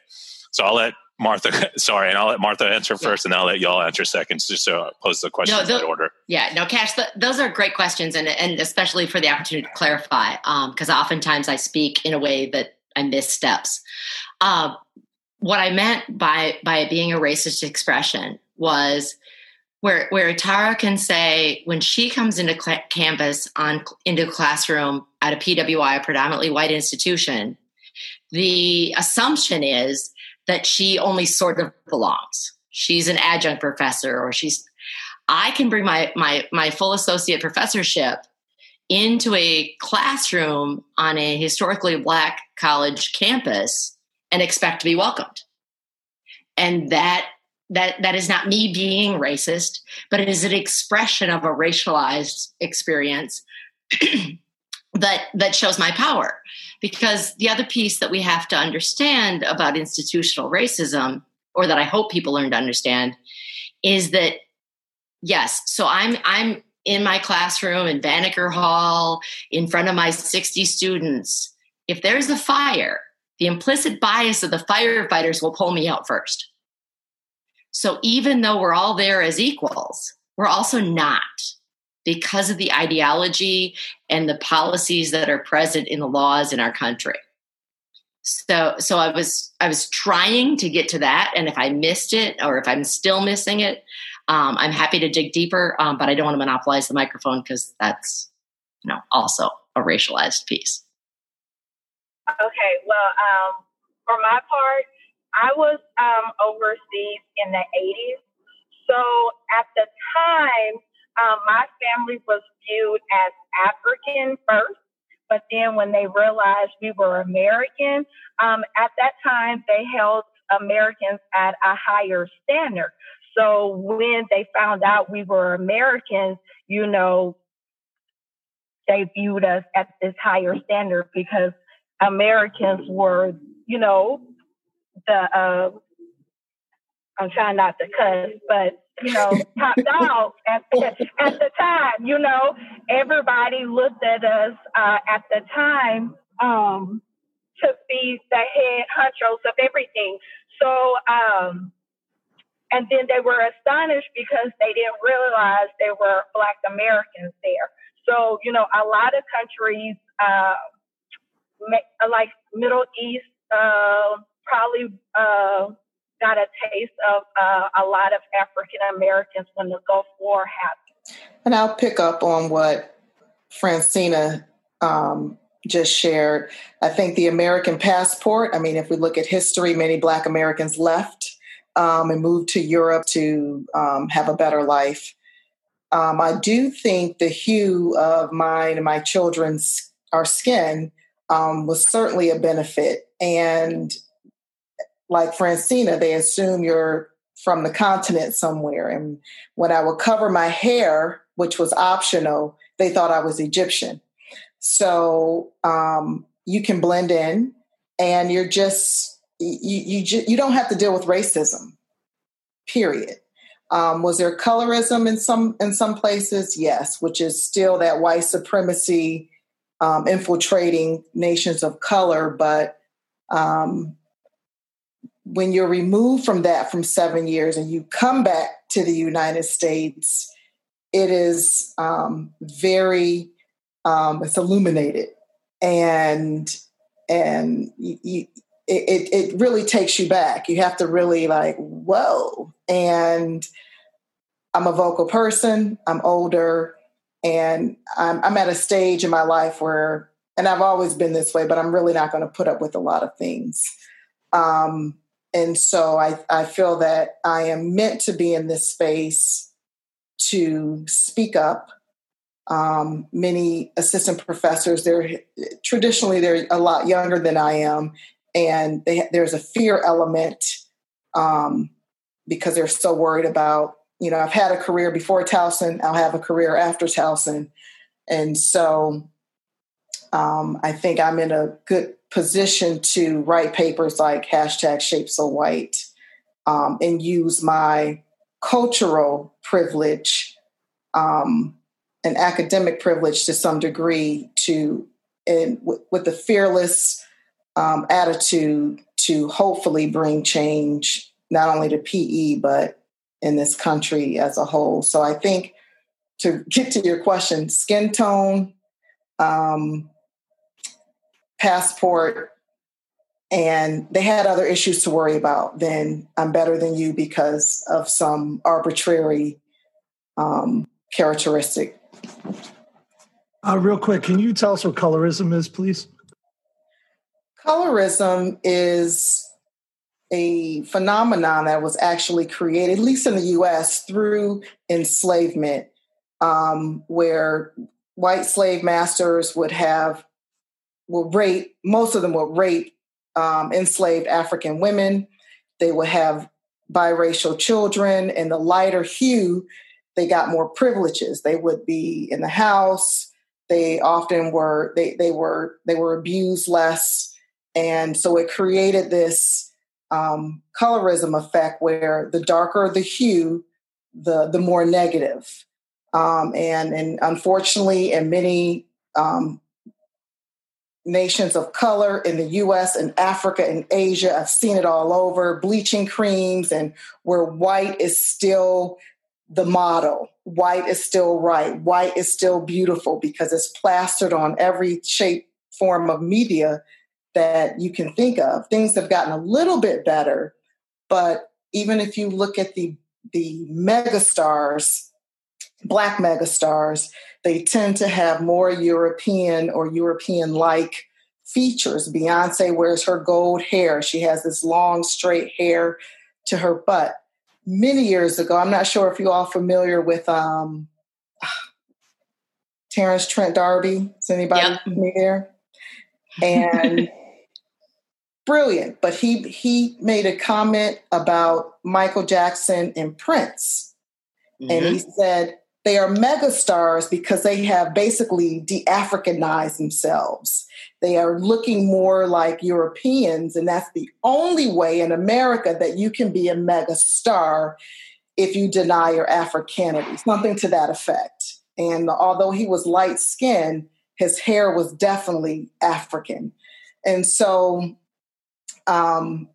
So i'll let martha sorry and i'll let martha answer first yeah. and i'll let y'all answer second just so pose the question no, in order. yeah no Kash th- those are great questions and, and especially for the opportunity to clarify because um, oftentimes i speak in a way that i miss steps. Uh, what i meant by by it being a racist expression was where where Tara can say when she comes into cl- campus on into a classroom at a PWI, a predominantly white institution, the assumption is that she only sort of belongs. She's an adjunct professor, or she's. I can bring my my my full associate professorship into a classroom on a historically black college campus and expect to be welcomed. And that that that is not me being racist, but it is an expression of a racialized experience that that shows my power. Because the other piece that we have to understand about institutional racism, or that I hope people learn to understand, is that yes, so I'm I'm in my classroom in Banneker Hall in front of my 60 students. If there's a fire, the implicit bias of the firefighters will pull me out first so even though we're all there as equals, we're also not because of the ideology and the policies that are present in the laws in our country. So so I was I was trying to get to that and if I missed it or if I'm still missing it, um, I'm happy to dig deeper, um, but I don't want to monopolize the microphone because that's you know also a racialized piece. Okay, well, um, for my part, I was um, overseas in the 80s. So at the time, um, my family was viewed as African first, but then when they realized we were American, um, at that time they held Americans at a higher standard. So when they found out we were Americans, you know, they viewed us at this higher standard because Americans were, you know, the uh, I'm trying not to cuss, but you know, top dog at the, at the time. You know, everybody looked at us uh, at the time um, to be the head honchos of everything. So, um, and then they were astonished because they didn't realize there were Black Americans there. So, you know, a lot of countries, uh, like Middle East, uh, probably uh, got a taste of uh, a lot of African Americans when the Gulf War happened. And I'll pick up on what Francina um, just shared. I think the American passport, I mean, if we look at history, many Black Americans left um, and moved to Europe to um, have a better life. Um, I do think the hue of mine and my children's our skin um, was certainly a benefit. And like Francina, they assume you're from the continent somewhere. And when I would cover my hair, which was optional, they thought I was Egyptian. So um, you can blend in, and you're just you you you don't have to deal with racism. Period. Um, was there colorism in some in some places? Yes, which is still that white supremacy um, infiltrating nations of color. But um, when you're removed from that from seven years and you come back to the United States, it is um, very um, it's illuminated and and you, it, it really takes you back. You have to really like, whoa. And I'm a vocal person. I'm older, and I'm, I'm at a stage in my life where, and I've always been this way, but I'm really not going to put up with a lot of things. Um, and so I, I feel that I am meant to be in this space to speak up. Um, many assistant professors, they're traditionally they're a lot younger than I am, and they, there's a fear element um, because they're so worried about you know I've had a career before Towson, I'll have a career after Towson, and so um, I think I'm in a good position to write papers like hashtag shape so white um, and use my cultural privilege um, and academic privilege to some degree to and w- with the fearless um, attitude to hopefully bring change not only to PE but in this country as a whole. So I think to get to your question, skin tone, um, passport and they had other issues to worry about then i'm better than you because of some arbitrary um, characteristic. Uh, real quick can you tell us what colorism is please? Colorism is a phenomenon that was actually created at least in the us through enslavement um, where white slave masters would have will rape, most of them will rape um, enslaved African women. They will have biracial children, and the lighter hue, they got more privileges. They would be in the house. They often were they they were they were abused less, and so it created this um, colorism effect where the darker the hue, the the more negative. Um, and and unfortunately, in many um, nations of color in the US and Africa and Asia. I've seen it all over bleaching creams, and where white is still the model. White is still right. White is still beautiful because it's plastered on every shape, form of media that you can think of. Things have gotten a little bit better, but even if you look at the the megastars, black megastars, they tend to have more European or European like features. Beyonce wears her gold hair. She has this long, straight hair to her butt. Many years ago, I'm not sure if you all familiar with um, Terence Trent D'Arby. Is anybody yep. there? And brilliant. But he he made a comment about Michael Jackson and Prince, mm-hmm. and he said they are megastars because they have basically de-Africanized themselves. They are looking more like Europeans, and that's the only way in America that you can be a megastar if you deny your Africanity, something to that effect. And although he was light skinned, his hair was definitely African. And so um,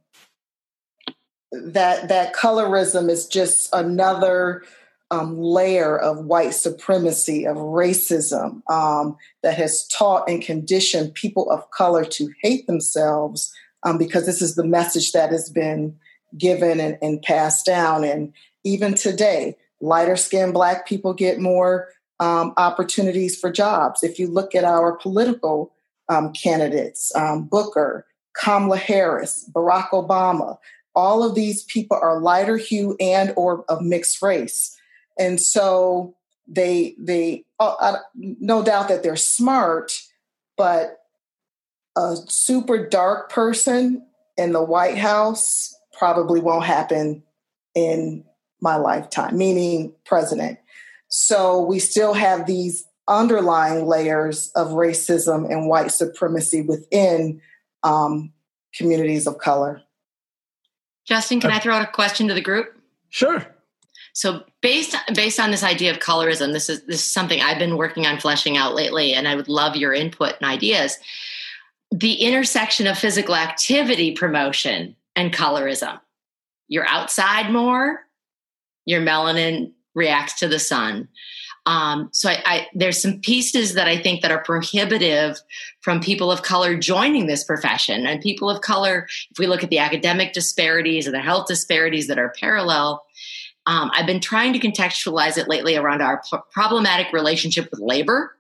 that that colorism is just another um, layer of white supremacy, of racism um, that has taught and conditioned people of color to hate themselves um, because this is the message that has been given and, and passed down. And even today, lighter skinned Black people get more um, opportunities for jobs. If you look at our political um, candidates, um, Booker, Kamala Harris, Barack Obama, all of these people are lighter hue and or of mixed race and so they they uh, no doubt that they're smart but a super dark person in the white house probably won't happen in my lifetime meaning president. So we still have these underlying layers of racism and white supremacy within um, communities of color. Justin can i throw out a question to the group? Sure so based based on this idea of colorism, this is this is something I've been working on fleshing out lately, and I would love your input and ideas. The intersection of physical activity promotion and colorism. You're outside more, your melanin reacts to the sun. Um, so I, I, there's some pieces that I think that are prohibitive from people of color joining this profession. And people of color, if we look at the academic disparities and the health disparities that are parallel, um, I've been trying to contextualize it lately around our p- problematic relationship with labor,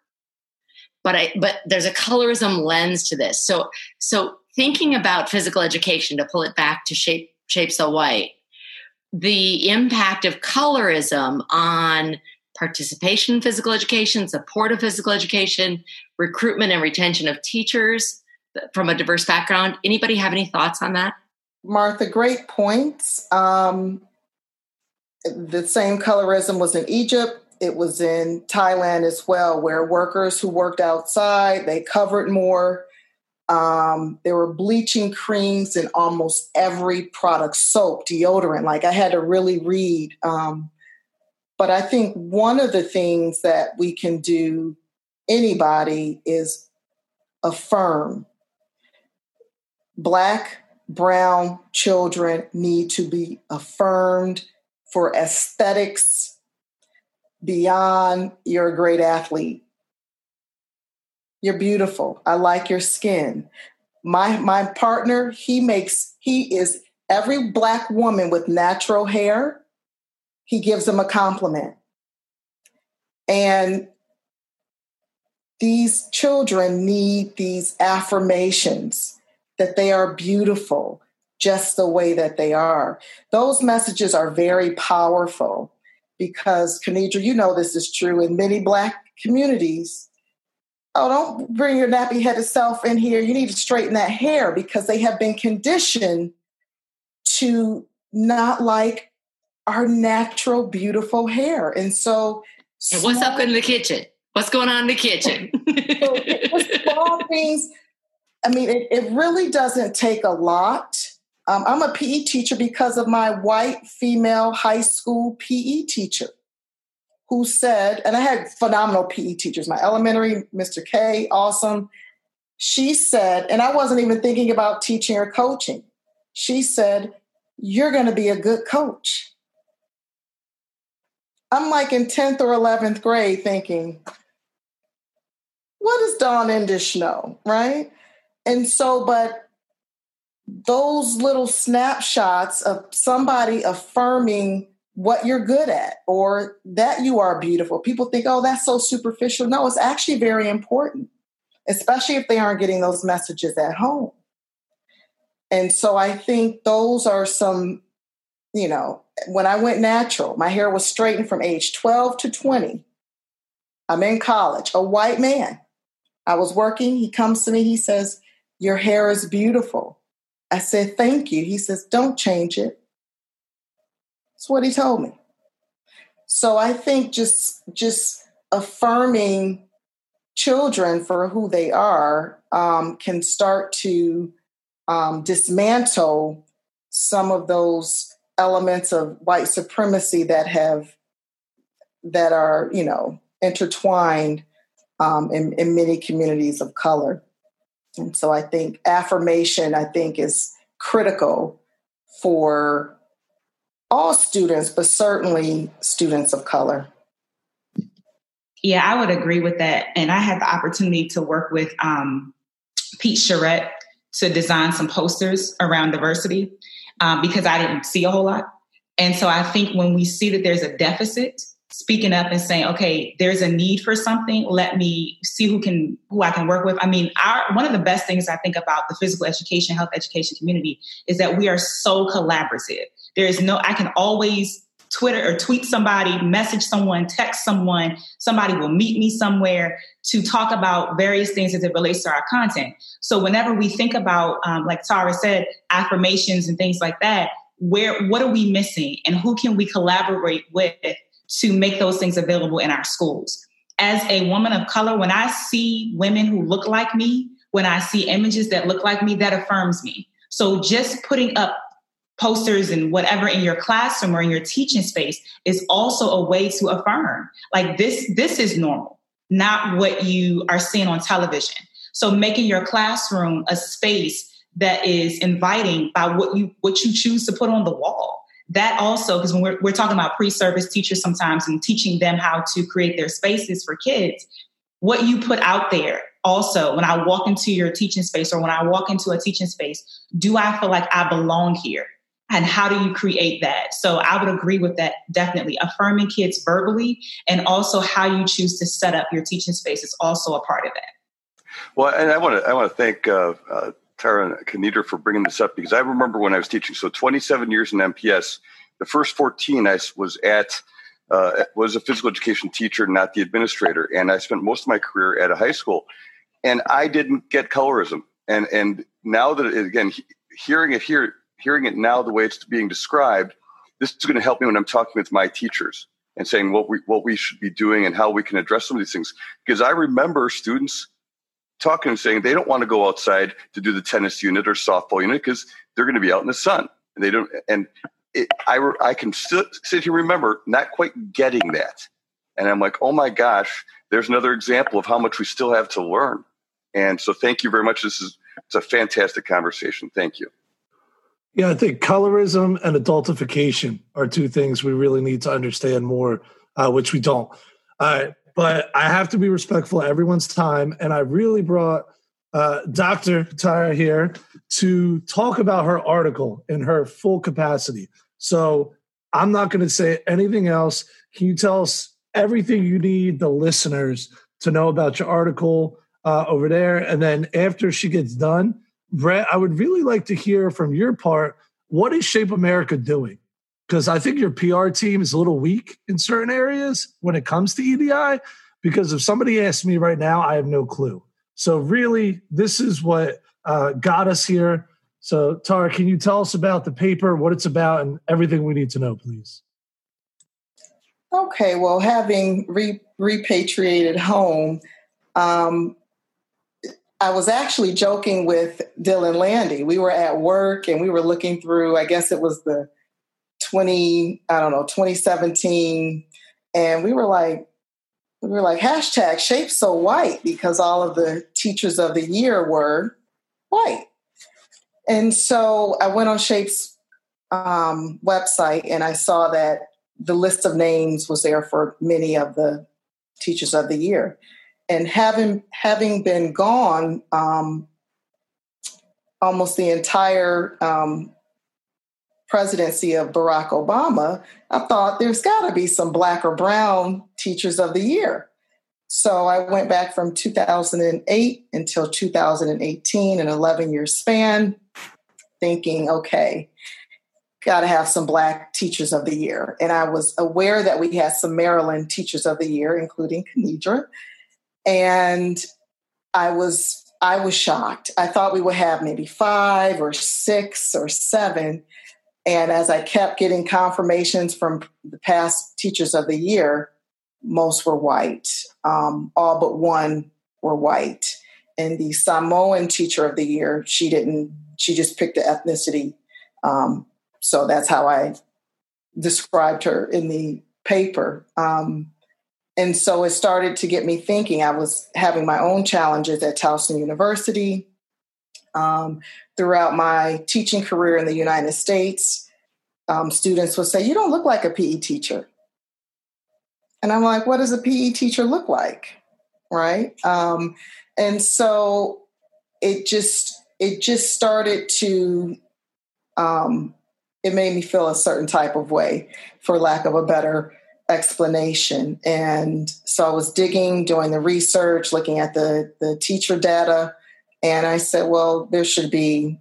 but I but there's a colorism lens to this. So so thinking about physical education to pull it back to shape shape so white, the impact of colorism on participation in physical education, support of physical education, recruitment and retention of teachers from a diverse background. Anybody have any thoughts on that? Martha, great points. Um, the same colorism was in Egypt. It was in Thailand as well, where workers who worked outside they covered more. Um, there were bleaching creams in almost every product, soap, deodorant. Like I had to really read. Um, but I think one of the things that we can do, anybody, is affirm. Black, brown children need to be affirmed for aesthetics beyond you're a great athlete. You're beautiful. I like your skin. My my partner, he makes he is every black woman with natural hair, he gives them a compliment. And these children need these affirmations that they are beautiful, just the way that they are. Those messages are very powerful because, Kennedra, you know this is true in many Black communities. Oh, don't bring your nappy headed self in here. You need to straighten that hair because they have been conditioned to not like our natural, beautiful hair. And so, and what's up in the kitchen? What's going on in the kitchen? so small things. I mean, it, it really doesn't take a lot um, I'm a PE teacher because of my white female high school PE teacher who said, and I had phenomenal PE teachers, my elementary, Mr. K, awesome. She said, and I wasn't even thinking about teaching or coaching. She said, You're going to be a good coach. I'm like in 10th or 11th grade thinking, What does Dawn Endish know? Right. And so, but those little snapshots of somebody affirming what you're good at or that you are beautiful. People think, oh, that's so superficial. No, it's actually very important especially if they aren't getting those messages at home. And so I think those are some, you know, when I went natural, my hair was straightened from age 12 to 20. I'm in college, a white man. I was working. He comes to me, he says, Your hair is beautiful. I said, Thank you. He says, Don't change it. That's what he told me. So I think just just affirming children for who they are um, can start to um, dismantle some of those elements of white supremacy that have that are you know intertwined um, in, in many communities of color and so i think affirmation i think is critical for all students but certainly students of color yeah i would agree with that and i had the opportunity to work with um, pete charette to design some posters around diversity um, because I didn't see a whole lot. And so I think when we see that there's a deficit, speaking up and saying, okay, there's a need for something, let me see who can who I can work with. I mean, our one of the best things I think about the physical education, health education community is that we are so collaborative. There is no I can always Twitter or tweet somebody, message someone, text someone, somebody will meet me somewhere to talk about various things as it relates to our content. So whenever we think about, um, like Tara said, affirmations and things like that, where what are we missing, and who can we collaborate with to make those things available in our schools? As a woman of color, when I see women who look like me, when I see images that look like me, that affirms me. So just putting up posters and whatever in your classroom or in your teaching space is also a way to affirm like this this is normal not what you are seeing on television so making your classroom a space that is inviting by what you what you choose to put on the wall that also because when we're, we're talking about pre-service teachers sometimes and teaching them how to create their spaces for kids what you put out there also when i walk into your teaching space or when i walk into a teaching space do i feel like i belong here? And how do you create that? So i would agree with that definitely. Affirming kids verbally and also how you choose to set up your teaching space is also a part of that. Well and i want to i want to thank uh, uh, tara Kennedra for bringing this up because i remember when i was teaching. So 27 years in mps the first 14 i was at uh, was a physical education teacher not the administrator and i spent most of my career at a high school. And i didn't get colorism. And and now that again hearing it here hearing it now the way it's being described, this is going to help me when I'm talking with my teachers and saying what we what we should be doing and how we can address some of these things. Because I remember students talking and saying they don't want to go outside to do the tennis unit or softball unit because they're going to be out in the sun and they don't. And it, I I can sit, sit here remember not quite getting that, and I'm like, oh my gosh, there's another example of how much we still have to learn. And so, thank you very much. This is it's a fantastic conversation. Thank you. Yeah, I think colorism and adultification are two things we really need to understand more, uh, which we don't. Uh, but I have to be respectful of everyone's time, and I really brought uh, Dr. Tara here to talk about her article in her full capacity. So I'm not going to say anything else. Can you tell us everything you need the listeners to know about your article uh, over there? And then after she gets done, Brett, I would really like to hear from your part what is Shape America doing? Because I think your PR team is a little weak in certain areas when it comes to EDI. Because if somebody asks me right now, I have no clue. So, really, this is what uh, got us here. So, Tara, can you tell us about the paper, what it's about, and everything we need to know, please? Okay, well, having re- repatriated home, um, I was actually joking with Dylan Landy. We were at work and we were looking through, I guess it was the 20, I don't know, 2017. And we were like, we were like, hashtag shape so white because all of the teachers of the year were white. And so I went on Shape's um, website and I saw that the list of names was there for many of the teachers of the year and having having been gone um, almost the entire um, presidency of Barack Obama, I thought there's got to be some black or brown teachers of the year. So I went back from 2008 until 2018, an 11 year span, thinking, okay, got to have some Black Teachers of the Year. And I was aware that we had some Maryland Teachers of the Year, including Kennedra. And I was I was shocked. I thought we would have maybe five or six or seven. And as I kept getting confirmations from the past teachers of the year, most were white. Um, all but one were white. And the Samoan teacher of the year, she didn't, she just picked the ethnicity. Um, so that's how I described her in the paper. Um, and so it started to get me thinking. I was having my own challenges at Towson University. Um, throughout my teaching career in the United States, um, students would say, You don't look like a PE teacher. And I'm like, What does a PE teacher look like? Right. Um, and so it just, it just started to, um, it made me feel a certain type of way, for lack of a better explanation. And so I was digging, doing the research, looking at the, the teacher data. And I said, well, there should be,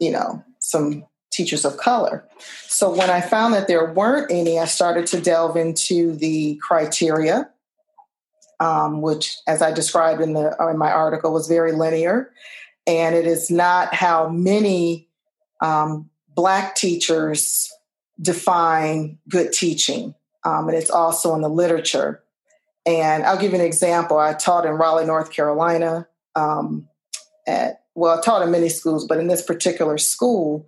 you know, some teachers of color. So when I found that there weren't any, I started to delve into the criteria, um, which, as I described in the in my article, was very linear, and it is not how many um, black teachers define good teaching um, and it's also in the literature. And I'll give you an example. I taught in Raleigh, North Carolina. Um, at well, I taught in many schools, but in this particular school,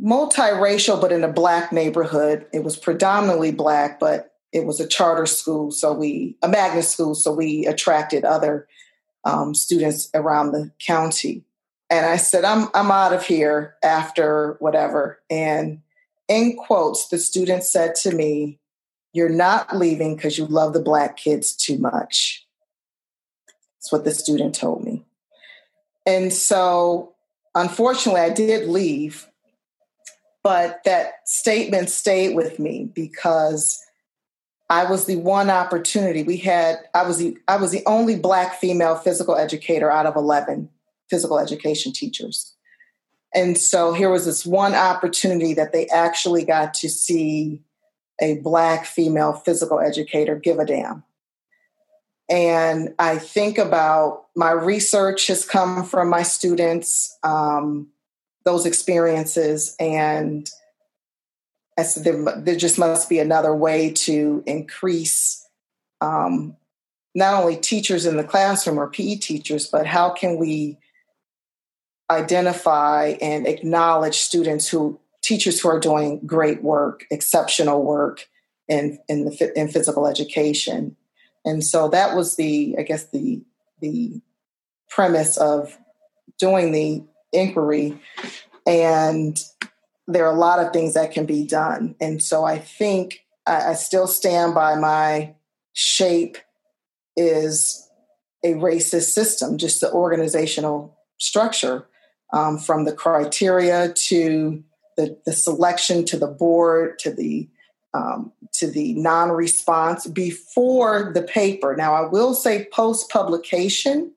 multiracial, but in a black neighborhood. It was predominantly black, but it was a charter school, so we a magnet school, so we attracted other um, students around the county. And I said, "I'm I'm out of here after whatever." And in quotes, the student said to me, You're not leaving because you love the black kids too much. That's what the student told me. And so, unfortunately, I did leave, but that statement stayed with me because I was the one opportunity we had. I was the I was the only black female physical educator out of 11 physical education teachers. And so here was this one opportunity that they actually got to see a Black female physical educator give a damn. And I think about my research has come from my students, um, those experiences, and I said there, there, just must be another way to increase um, not only teachers in the classroom or PE teachers, but how can we identify and acknowledge students who teachers who are doing great work, exceptional work in in the in physical education. And so that was the I guess the the premise of doing the inquiry and there are a lot of things that can be done. And so I think I, I still stand by my shape is a racist system, just the organizational structure um, from the criteria to the, the selection to the board to the um, to the non-response before the paper. Now, I will say post publication,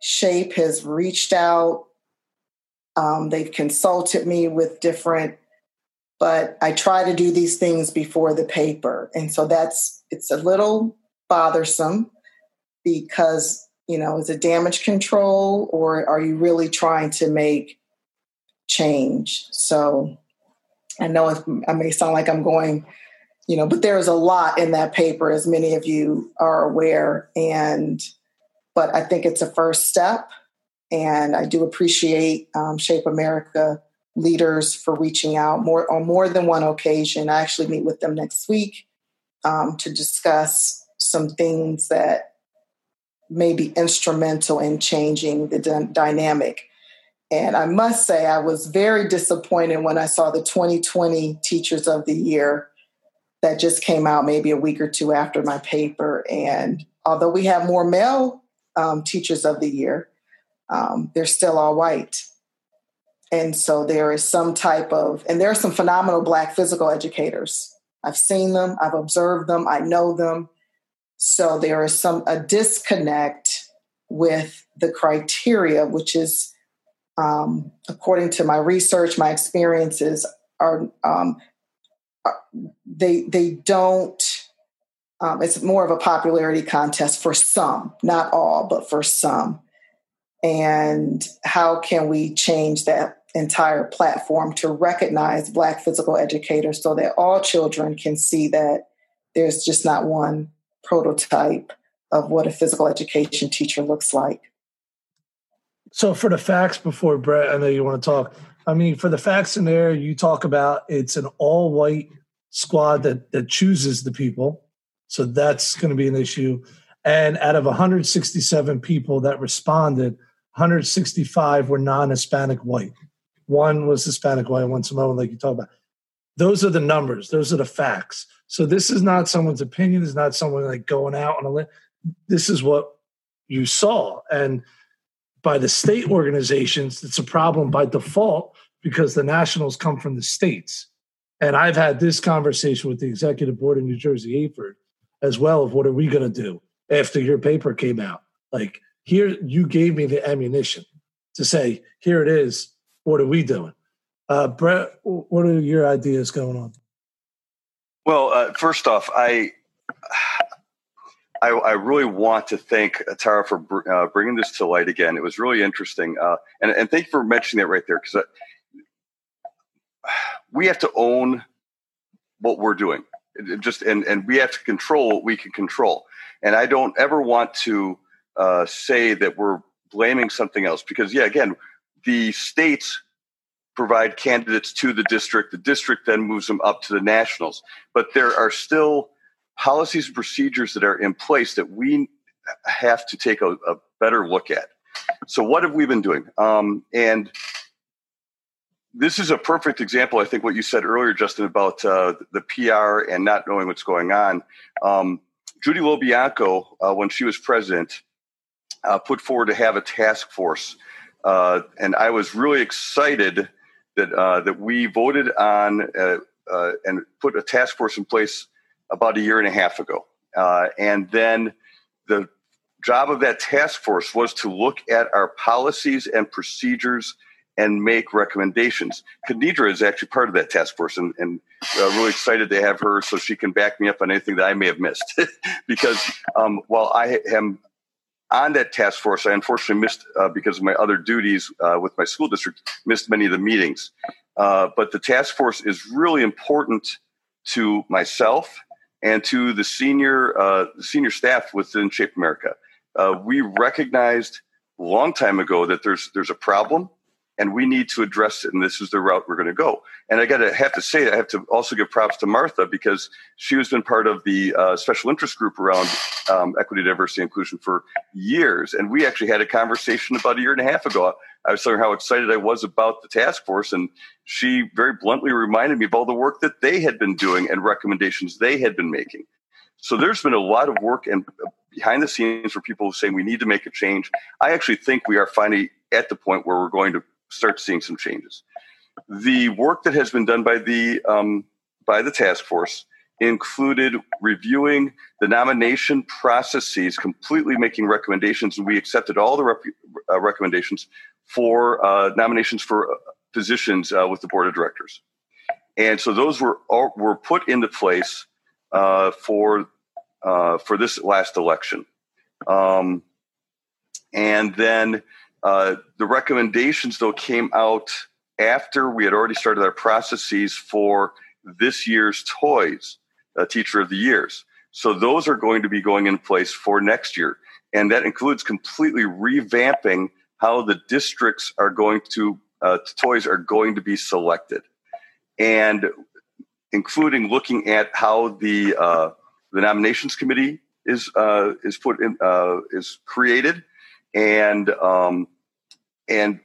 Shape has reached out. Um, they've consulted me with different, but I try to do these things before the paper, and so that's it's a little bothersome because you know, is it damage control or are you really trying to make change? So I know I may sound like I'm going, you know, but there's a lot in that paper, as many of you are aware. And, but I think it's a first step. And I do appreciate um, Shape America leaders for reaching out more on more than one occasion. I actually meet with them next week um, to discuss some things that may be instrumental in changing the d- dynamic. And I must say, I was very disappointed when I saw the 2020 Teachers of the Year that just came out maybe a week or two after my paper. And although we have more male um, Teachers of the Year, um, they're still all white. And so there is some type of, and there are some phenomenal Black physical educators I've seen them, I've observed them, I know them. So there is some a disconnect with the criteria, which is, um, according to my research, my experiences, are, um, are they they don't. Um, it's more of a popularity contest for some, not all, but for some. And how can we change that entire platform to recognize Black physical educators so that all children can see that there's just not one prototype of what a physical education teacher looks like. So, for the facts before Brett, I know you want to talk. I mean, for the facts in there, you talk about it's an all white squad that, that chooses the people. So, that's going to be an issue. And out of 167 people that responded, 165 were non Hispanic white. One was Hispanic white, one Samoan, like you talk about. Those are the numbers, those are the facts. So this is not someone's opinion. It's not someone like going out on a limb. This is what you saw. And by the state organizations, it's a problem by default because the nationals come from the states. And I've had this conversation with the executive board in New Jersey AHPERD as well of what are we going to do after your paper came out? Like, here, you gave me the ammunition to say, here it is. What are we doing? Uh, Brett, what are your ideas going on? Well, uh, first off, I, I, I really want to thank Tara for br- uh, bringing this to light again. It was really interesting, uh, and and thank you for mentioning that right there because we have to own what we're doing. It just and and we have to control what we can control. And I don't ever want to uh, say that we're blaming something else because yeah, again, the states provide candidates to the district. The district then moves them up to the nationals. But there are still policies and procedures that are in place that we have to take a, a better look at. So, what have we been doing? Um, and this is a perfect example, I think, what you said earlier, Justin, about uh, the PR and not knowing what's going on. Um, Judy LoBianco, uh, when she was president, uh, put forward to have a task force. Uh, and I was really excited that uh, that we voted on uh, and put a task force in place about a year and a half ago. Uh, and then the job of that task force was to look at our policies and procedures and make recommendations. Kennedra is actually part of that task force, and, and uh, really excited to have her so she can back me up on anything that I may have missed. because um, while I am on that task force, I unfortunately missed uh, because of my other duties uh, with my school district, missed many of the meetings. Uh, but the task force is really important to myself and to the senior uh, senior staff within Shape America. Uh, we recognized a long time ago that there's there's a problem and we need to address it. And this is the route we're going to go. And I got to have to say, I have to also give props to Martha because she has been part of the uh, special interest group around um, equity, diversity, inclusion for years. And we actually had a conversation about a year and a half ago. I was telling her how excited I was about the task force, and she very bluntly reminded me of all the work that they had been doing and recommendations they had been making. So there's been a lot of work and behind the scenes for people saying we need to make a change. I actually think we are finally at the point where we're going to start seeing some changes. The work that has been done by the um, by the task force included reviewing the nomination processes, completely making recommendations, and we accepted all the rep- uh, recommendations for uh, nominations for uh, positions uh, with the board of directors. And so those were were put into place uh, for uh, for this last election. Um, and then uh, the recommendations, though, came out after we had already started our processes for this year's toys, uh, Teacher of the Years. So those are going to be going in place for next year. And that includes completely revamping how the districts are going to, uh, toys are going to be selected. And including looking at how the, uh, the nominations committee is, uh, is put in, is created and um, and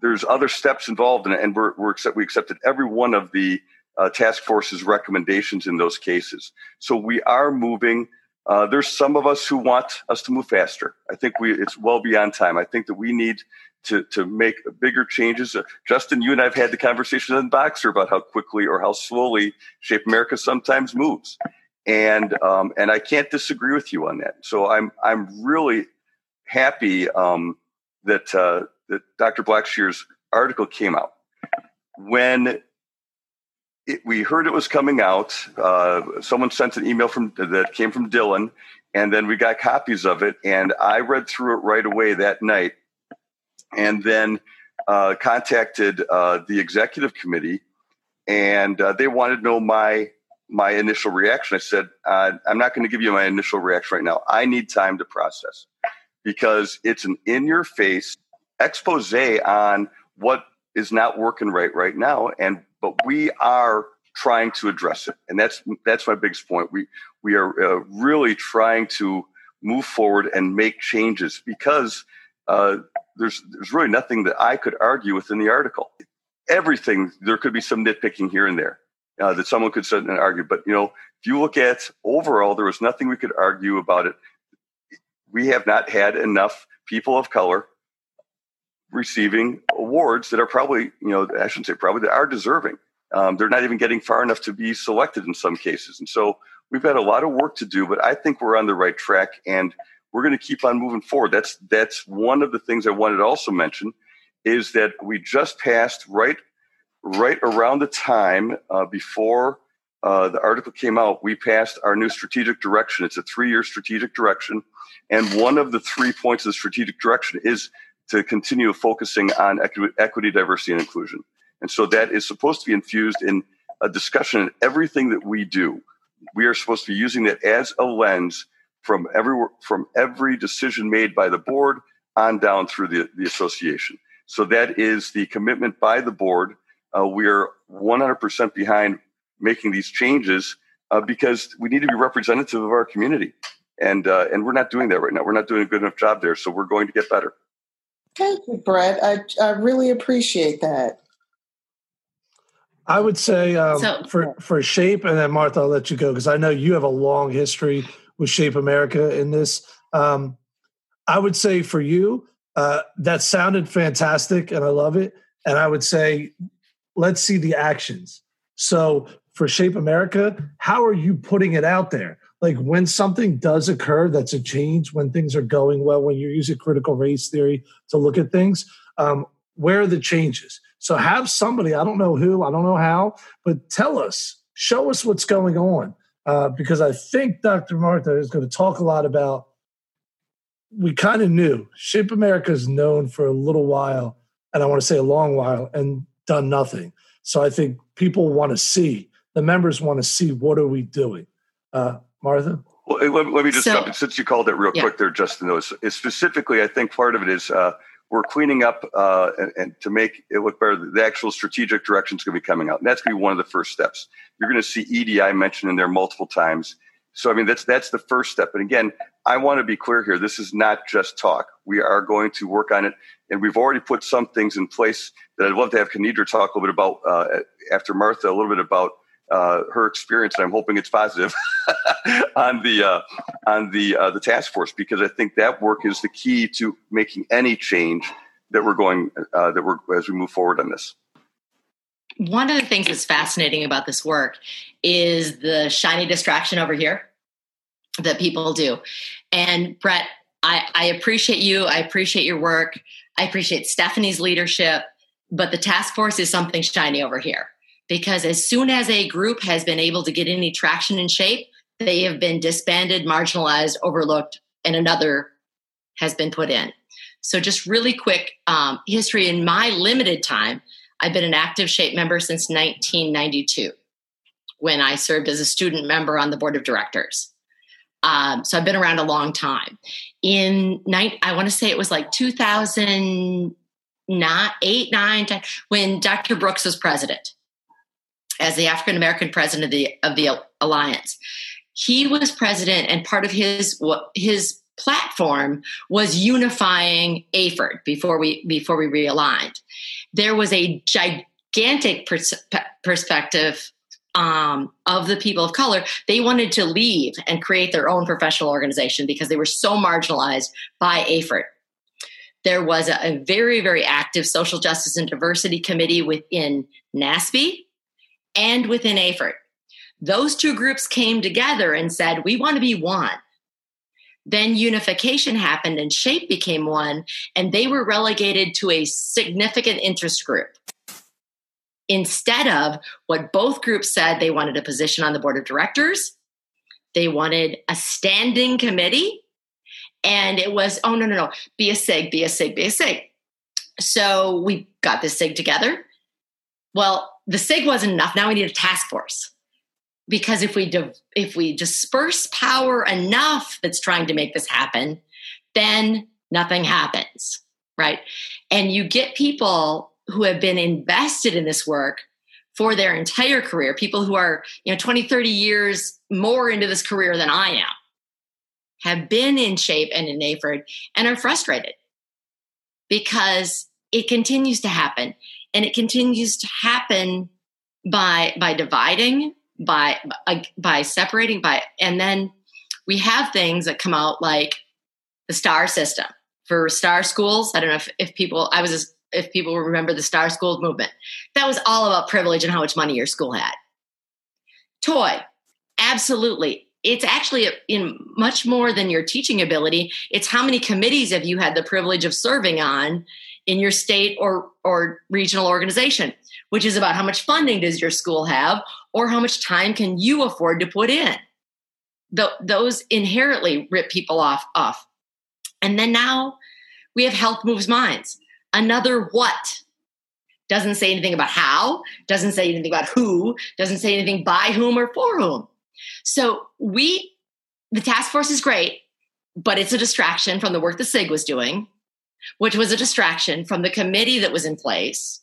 there's other steps involved in it, and we're, we're accept, we accepted every one of the uh, task force's recommendations in those cases. So we are moving. Uh, there's some of us who want us to move faster. I think we it's well beyond time. I think that we need to, to make bigger changes. Uh, Justin, you and I have had the conversation in Voxer about how quickly or how slowly Shape America sometimes moves. And, um, and I can't disagree with you on that. So I'm, I'm really happy um, that, uh, that Dr. Blackshear's article came out. When it, we heard it was coming out, uh, someone sent an email from that came from Dylan, and then we got copies of it. And I read through it right away that night and then uh, contacted uh, the executive committee, and uh, they wanted to know my my initial reaction. I said, uh, "I'm not going to give you my initial reaction right now. I need time to process because it's an in your face expose on what is not working right right now, and but we are." trying to address it and that's that's my biggest point we we are uh, really trying to move forward and make changes because uh, there's there's really nothing that I could argue within the article. Everything there could be some nitpicking here and there uh, that someone could sit and argue, but you know, if you look at overall, there was nothing we could argue about it. We have not had enough people of color receiving awards that are probably, you know, I shouldn't say probably, that are deserving. Um, they're not even getting far enough to be selected in some cases. And so we've got a lot of work to do, but I think we're on the right track. And we're going to keep on moving forward. That's that's one of the things I wanted to also mention is that we just passed right right around the time uh, before uh, the article came out. We passed our new strategic direction. It's a three year strategic direction, and one of the three points of the strategic direction is to continue focusing on equity, equity diversity, and inclusion. And so that is supposed to be infused in a discussion in everything that we do. We are supposed to be using that as a lens from every from every decision made by the board on down through the, the association. So that is the commitment by the board. Uh, we are 100% behind making these changes uh, because we need to be representative of our community, and uh, and we're not doing that right now. We're not doing a good enough job there. So we're going to get better. Thank you, Brett. I I really appreciate that. I would say um, so, for for shape, and then Martha, I'll let you go because I know you have a long history with Shape America in this. Um, I would say for you, uh, that sounded fantastic and I love it. And I would say, let's see the actions. So for Shape America, how are you putting it out there? Like when something does occur that's a change, when things are going well, when you're using critical race theory to look at things, um, where are the changes? So have somebody, I don't know who, I don't know how, but tell us, show us what's going on uh, because I think Dr. Martha is going to talk a lot about. We kind of knew Shape America is known for a little while, and I want to say a long while, and done nothing. So I think people want to see the members want to see what are we doing. Uh, Martha. Well, let, let me just so, jump in since you called it real yeah. quick there, Justin. Though, specifically, I think part of it is uh, we're cleaning up uh, and, and, to make it look better. The actual strategic direction is going to be coming out, and that's going to be one of the first steps. You're going to see EDI mentioned in there multiple times. So, I mean, that's that's the first step. And again, I want to be clear here. This is not just talk. We are going to work on it, and we've already put some things in place that I'd love to have Kennedra talk a little bit about uh, after Martha, a little bit about uh, her experience, and I'm hoping it's positive on the uh, on the uh, the task force because I think that work is the key to making any change that we're going uh, that we're as we move forward on this. One of the things that's fascinating about this work is the shiny distraction over here that people do, and Brett, I, I appreciate you. I appreciate your work. I appreciate Stephanie's leadership, but the task force is something shiny over here because as soon as a group has been able to get any traction and shape, they have been disbanded, marginalized, overlooked, and another has been put in. So, just really quick um, history in my limited time, I've been an active SHAPE member since 1992 when I served as a student member on the board of directors. Um, so I've been around a long time. In night, I want to say it was like 2008, 9, 10, when Dr. Brooks was president as the African American president of the of the alliance. He was president, and part of his his platform was unifying AAHPERD before we before we realigned. There was a gigantic pers- perspective um, of the people of color. They wanted to leave and create their own professional organization because they were so marginalized by AAHPERD. there was a, very, very active social justice and diversity committee within NASPE and within AAHPERD. Those two groups came together and said, We want to be one. Then unification happened and SHAPE became one, and they were relegated to a significant interest group. Instead of what both groups said, they wanted a position on the board of directors, they wanted a standing committee, and it was, oh, no, no, no, be a SIG, be a SIG, be a SIG. So we got this SIG together. Well, the SIG wasn't enough. Now we need a task force. Because if we if we disperse power enough that's trying to make this happen then nothing happens right? And you get people who have been invested in this work for their entire career people who are you know 20 30 years more into this career than i am have been in shape and in AAHPERD and are frustrated because it continues to happen and it continues to happen by by dividing by by separating by and then we have things that come out like the star system. For star schools i don't know if, if people i was if people remember the star schools movement. That was all about privilege and how much money your school had. Toy. Absolutely. It's actually in much more than your teaching ability. It's how many committees have you had the privilege of serving on in your state or or regional organization which is about how much funding does your school have or how much time can you afford to put in. The, those inherently rip people off off. And then now we have health moves minds. Another what doesn't say anything about how doesn't say anything about who doesn't say anything by whom or for whom. So we the task force is great but it's a distraction from the work the sig was doing which was a distraction from the committee that was in place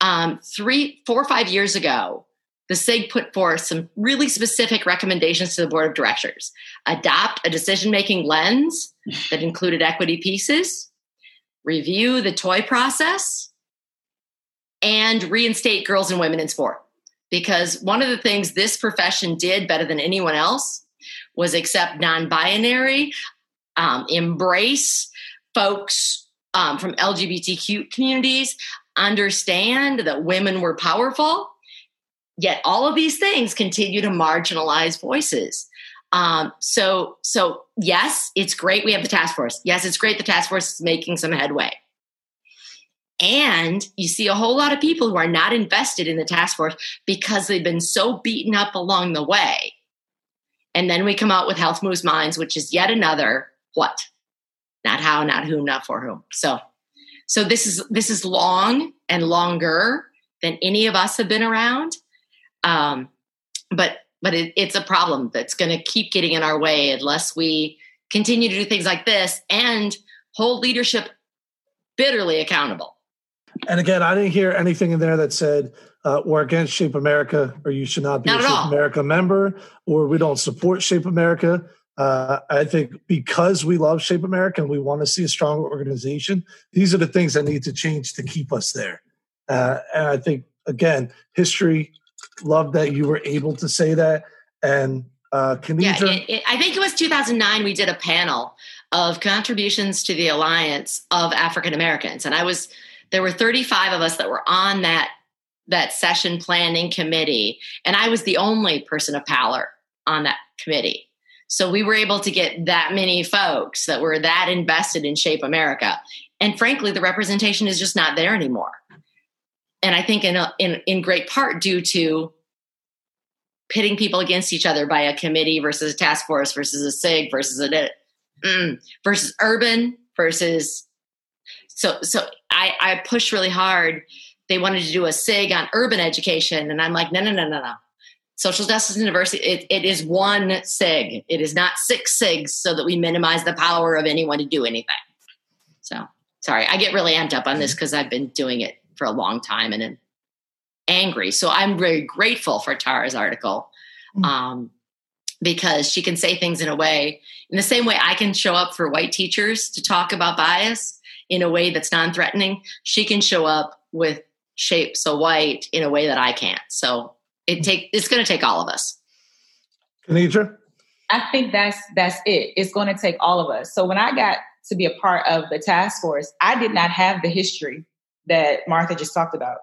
um, three four or five years ago the SIG put forth some really specific recommendations to the board of directors. Adopt a decision making lens that included equity pieces, review the toy process, and reinstate girls and women in sport. Because one of the things this profession did better than anyone else was accept non binary, um, embrace folks um, from LGBTQ communities, understand that women were powerful Yet all of these things continue to marginalize voices. Um, so, so yes, it's great we have the task force. Yes, it's great the task force is making some headway. And you see a whole lot of people who are not invested in the task force because they've been so beaten up along the way. And then we come out with Health Moves Minds, which is yet another what? Not how, not who, not for whom. So, so this is this is long and longer than any of us have been around. Um, but but it, it's a problem that's going to keep getting in our way unless we continue to do things like this and hold leadership bitterly accountable. And again, I didn't hear anything in there that said uh, we're against Shape America or you should not be not a Shape all. America member or we don't support Shape America. Uh, I think because we love Shape America and we want to see a stronger organization, these are the things that need to change to keep us there. Uh, and I think, again, history love that you were able to say that. And uh, Yeah, I think it was 2009. We did a panel of contributions to the Alliance of African Americans, and I was there were 35 of us that were on that that session planning committee, and I was the only person of power on that committee. So we were able to get that many folks that were that invested in Shape America. And frankly, the representation is just not there anymore and I think in, a, in in great part due to pitting people against each other by a committee versus a task force versus a SIG versus a mm, versus urban versus so so I I push really hard. They wanted to do a SIG on urban education, and I'm like, no, no, no, no, no. Social Justice University, it, it is one SIG. It is not six SIGs so that we minimize the power of anyone to do anything. So sorry, I get really amped up on this because I've been doing it for a long time and I'm angry. So I'm very grateful for Tara's article mm. um, because she can say things in a way, in the same way I can show up for white teachers to talk about bias in a way that's non threatening. She can show up with shape so white in a way that I can't. So it take it's going to take all of us. Kennedra? I think that's that's it. It's going to take all of us. So when I got to be a part of the task force, I did not have the history that Martha just talked about.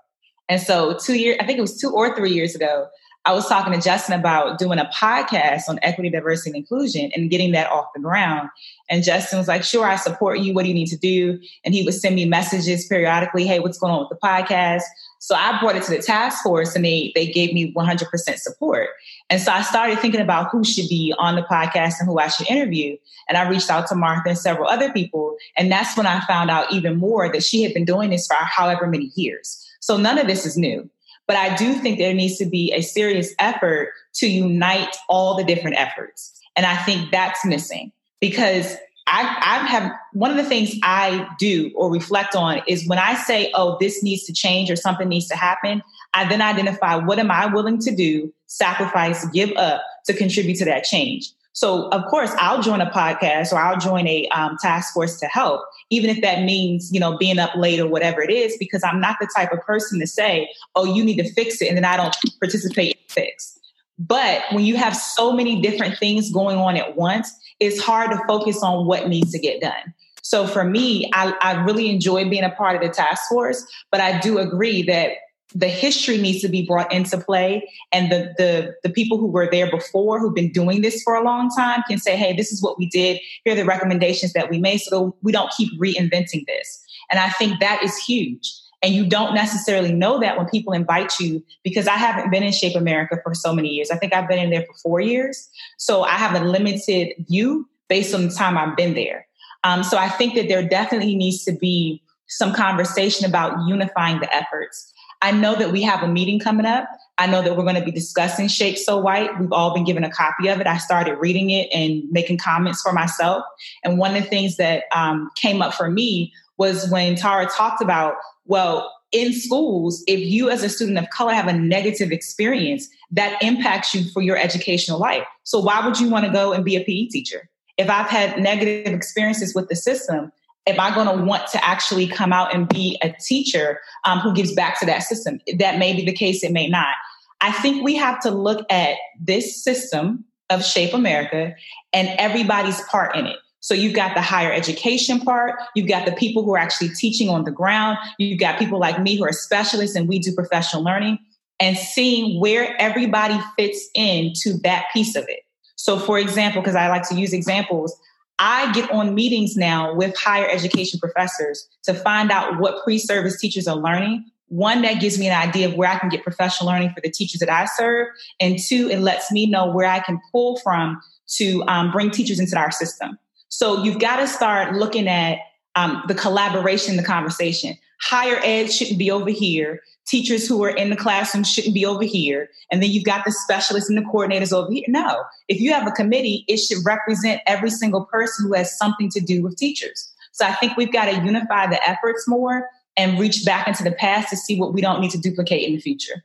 And so, two years, I think it was two or three years ago, I was talking to Justin about doing a podcast on equity, diversity, and inclusion and getting that off the ground. And Justin was like, Sure, I support you. What do you need to do? And he would send me messages periodically Hey, what's going on with the podcast? So I brought it to the task force and they, they gave me 100% support. And so I started thinking about who should be on the podcast and who I should interview. And I reached out to Martha and several other people. And that's when I found out even more that she had been doing this for however many years. So none of this is new. But I do think there needs to be a serious effort to unite all the different efforts. And I think that's missing because I, I have one of the things I do or reflect on is when I say, oh, this needs to change or something needs to happen, I then identify what am I willing to do, sacrifice, give up to contribute to that change. So, of course, I'll join a podcast or I'll join a um, task force to help, even if that means, you know, being up late or whatever it is, because I'm not the type of person to say, oh, you need to fix it, and then I don't participate in fix. But when you have so many different things going on at once, it's hard to focus on what needs to get done. So for me, I, I really enjoy being a part of the task force, but I do agree that the history needs to be brought into play and the, the the people who were there before who've been doing this for a long time can say hey this is what we did. Here are the recommendations that we made so we don't keep reinventing this. And i think that is huge and you don't necessarily know that when people invite you because i haven't been in shape america for so many years i think i've been in there for four years so i have a limited view based on the time i've been there um, so i think that there definitely needs to be some conversation about unifying the efforts I know that we have a meeting coming up. I know that we're going to be discussing Shape So White. We've all been given a copy of it. I started reading it and making comments for myself. And one of the things that um, came up for me was when Tara talked about, well, in schools, if you as a student of color have a negative experience, that impacts you for your educational life. So why would you want to go and be a PE teacher? If I've had negative experiences with the system, am I going to want to actually come out and be a teacher um, who gives back to that system? That may be the case, it may not. I think we have to look at this system of Shape America and everybody's part in it. So you've got the higher education part, you've got the people who are actually teaching on the ground, you've got people like me who are specialists and we do professional learning, and seeing where everybody fits into that piece of it. So, for example, because I like to use examples, I get on meetings now with higher education professors to find out what pre service teachers are learning. One, that gives me an idea of where I can get professional learning for the teachers that I serve. And two, it lets me know where I can pull from to um, bring teachers into our system. So you've got to start looking at um, the collaboration, the conversation. Higher ed shouldn't be over here teachers who are in the classroom shouldn't be over here. And then you've got the specialists and the coordinators over here. No, if you have a committee, it should represent every single person who has something to do with teachers. So I think we've got to unify the efforts more and reach back into the past to see what we don't need to duplicate in the future.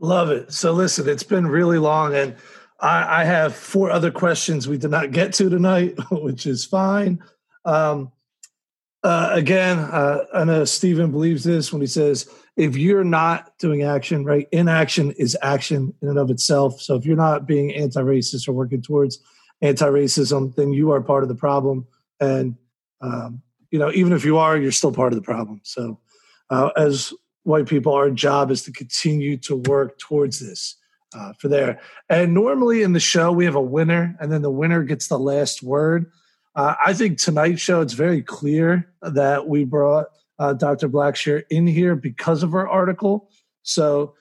Love it. So listen, it's been really long and I, I have four other questions we did not get to tonight, which is fine. Um, uh, again, uh, I know Steven believes this when he says if you're not doing action, right? Inaction is action in and of itself. So if you're not being anti-racist or working towards anti-racism, then you are part of the problem. And um, you know, even if you are, you're still part of the problem. So uh, as white people, our job is to continue to work towards this. Uh, for there. And normally in the show, we have a winner, and then the winner gets the last word. Uh, I think tonight's show, it's very clear that we brought uh, Dr. Blackshear in here because of her article. So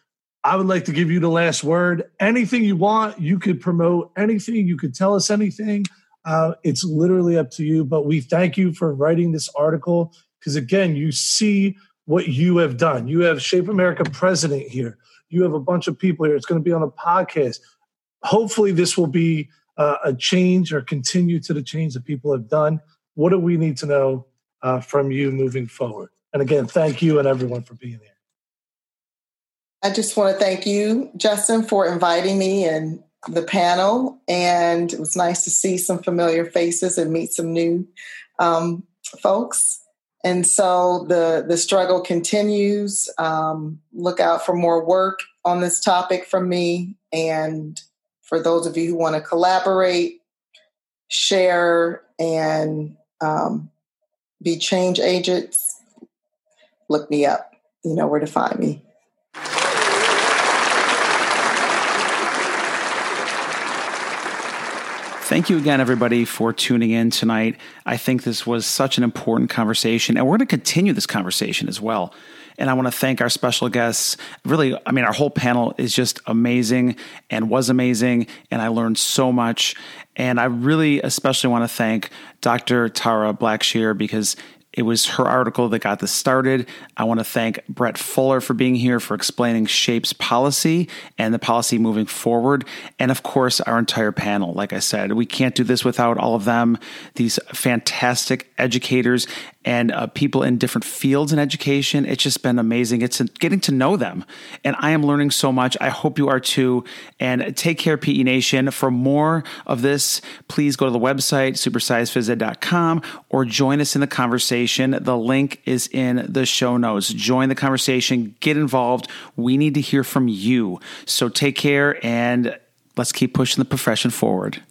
I would like to give you the last word. Anything you want, you could promote anything, you could tell us anything. Uh, it's literally up to you. But we thank you for writing this article because, again, you see what you have done. You have Shape America president here. You have a bunch of people here. It's going to be on a podcast. Hopefully, this will be uh, a change or continue to the change that people have done. What do we need to know uh, from you moving forward. And again, thank you and everyone for being here. I just want to thank you, Justin, for inviting me and the panel. And it was nice to see some familiar faces and meet some new um, folks. And so the the struggle continues. Um, look out for more work on this topic from me. And for those of you who want to collaborate, share, and um, be change agents, look me up. You know where to find me. Thank you again, everybody, for tuning in tonight. I think this was such an important conversation, and we're going to continue this conversation as well. And I want to thank our special guests. Really, I mean, our whole panel is just amazing and was amazing, and I learned so much. And I really especially want to thank Dr. Tara Blackshear because it was her article that got this started. I want to thank Brett Fuller for being here for explaining SHAPE's policy and the policy moving forward. And of course, our entire panel. Like I said, we can't do this without all of them, these fantastic educators and uh, people in different fields in education. It's just been amazing. It's getting to know them. And I am learning so much. I hope you are too. And take care, PE Nation. For more of this, please go to the website, supersizephysed.com, or join us in the conversation. The link is in the show notes. Join the conversation, get involved. We need to hear from you. So take care and let's keep pushing the profession forward.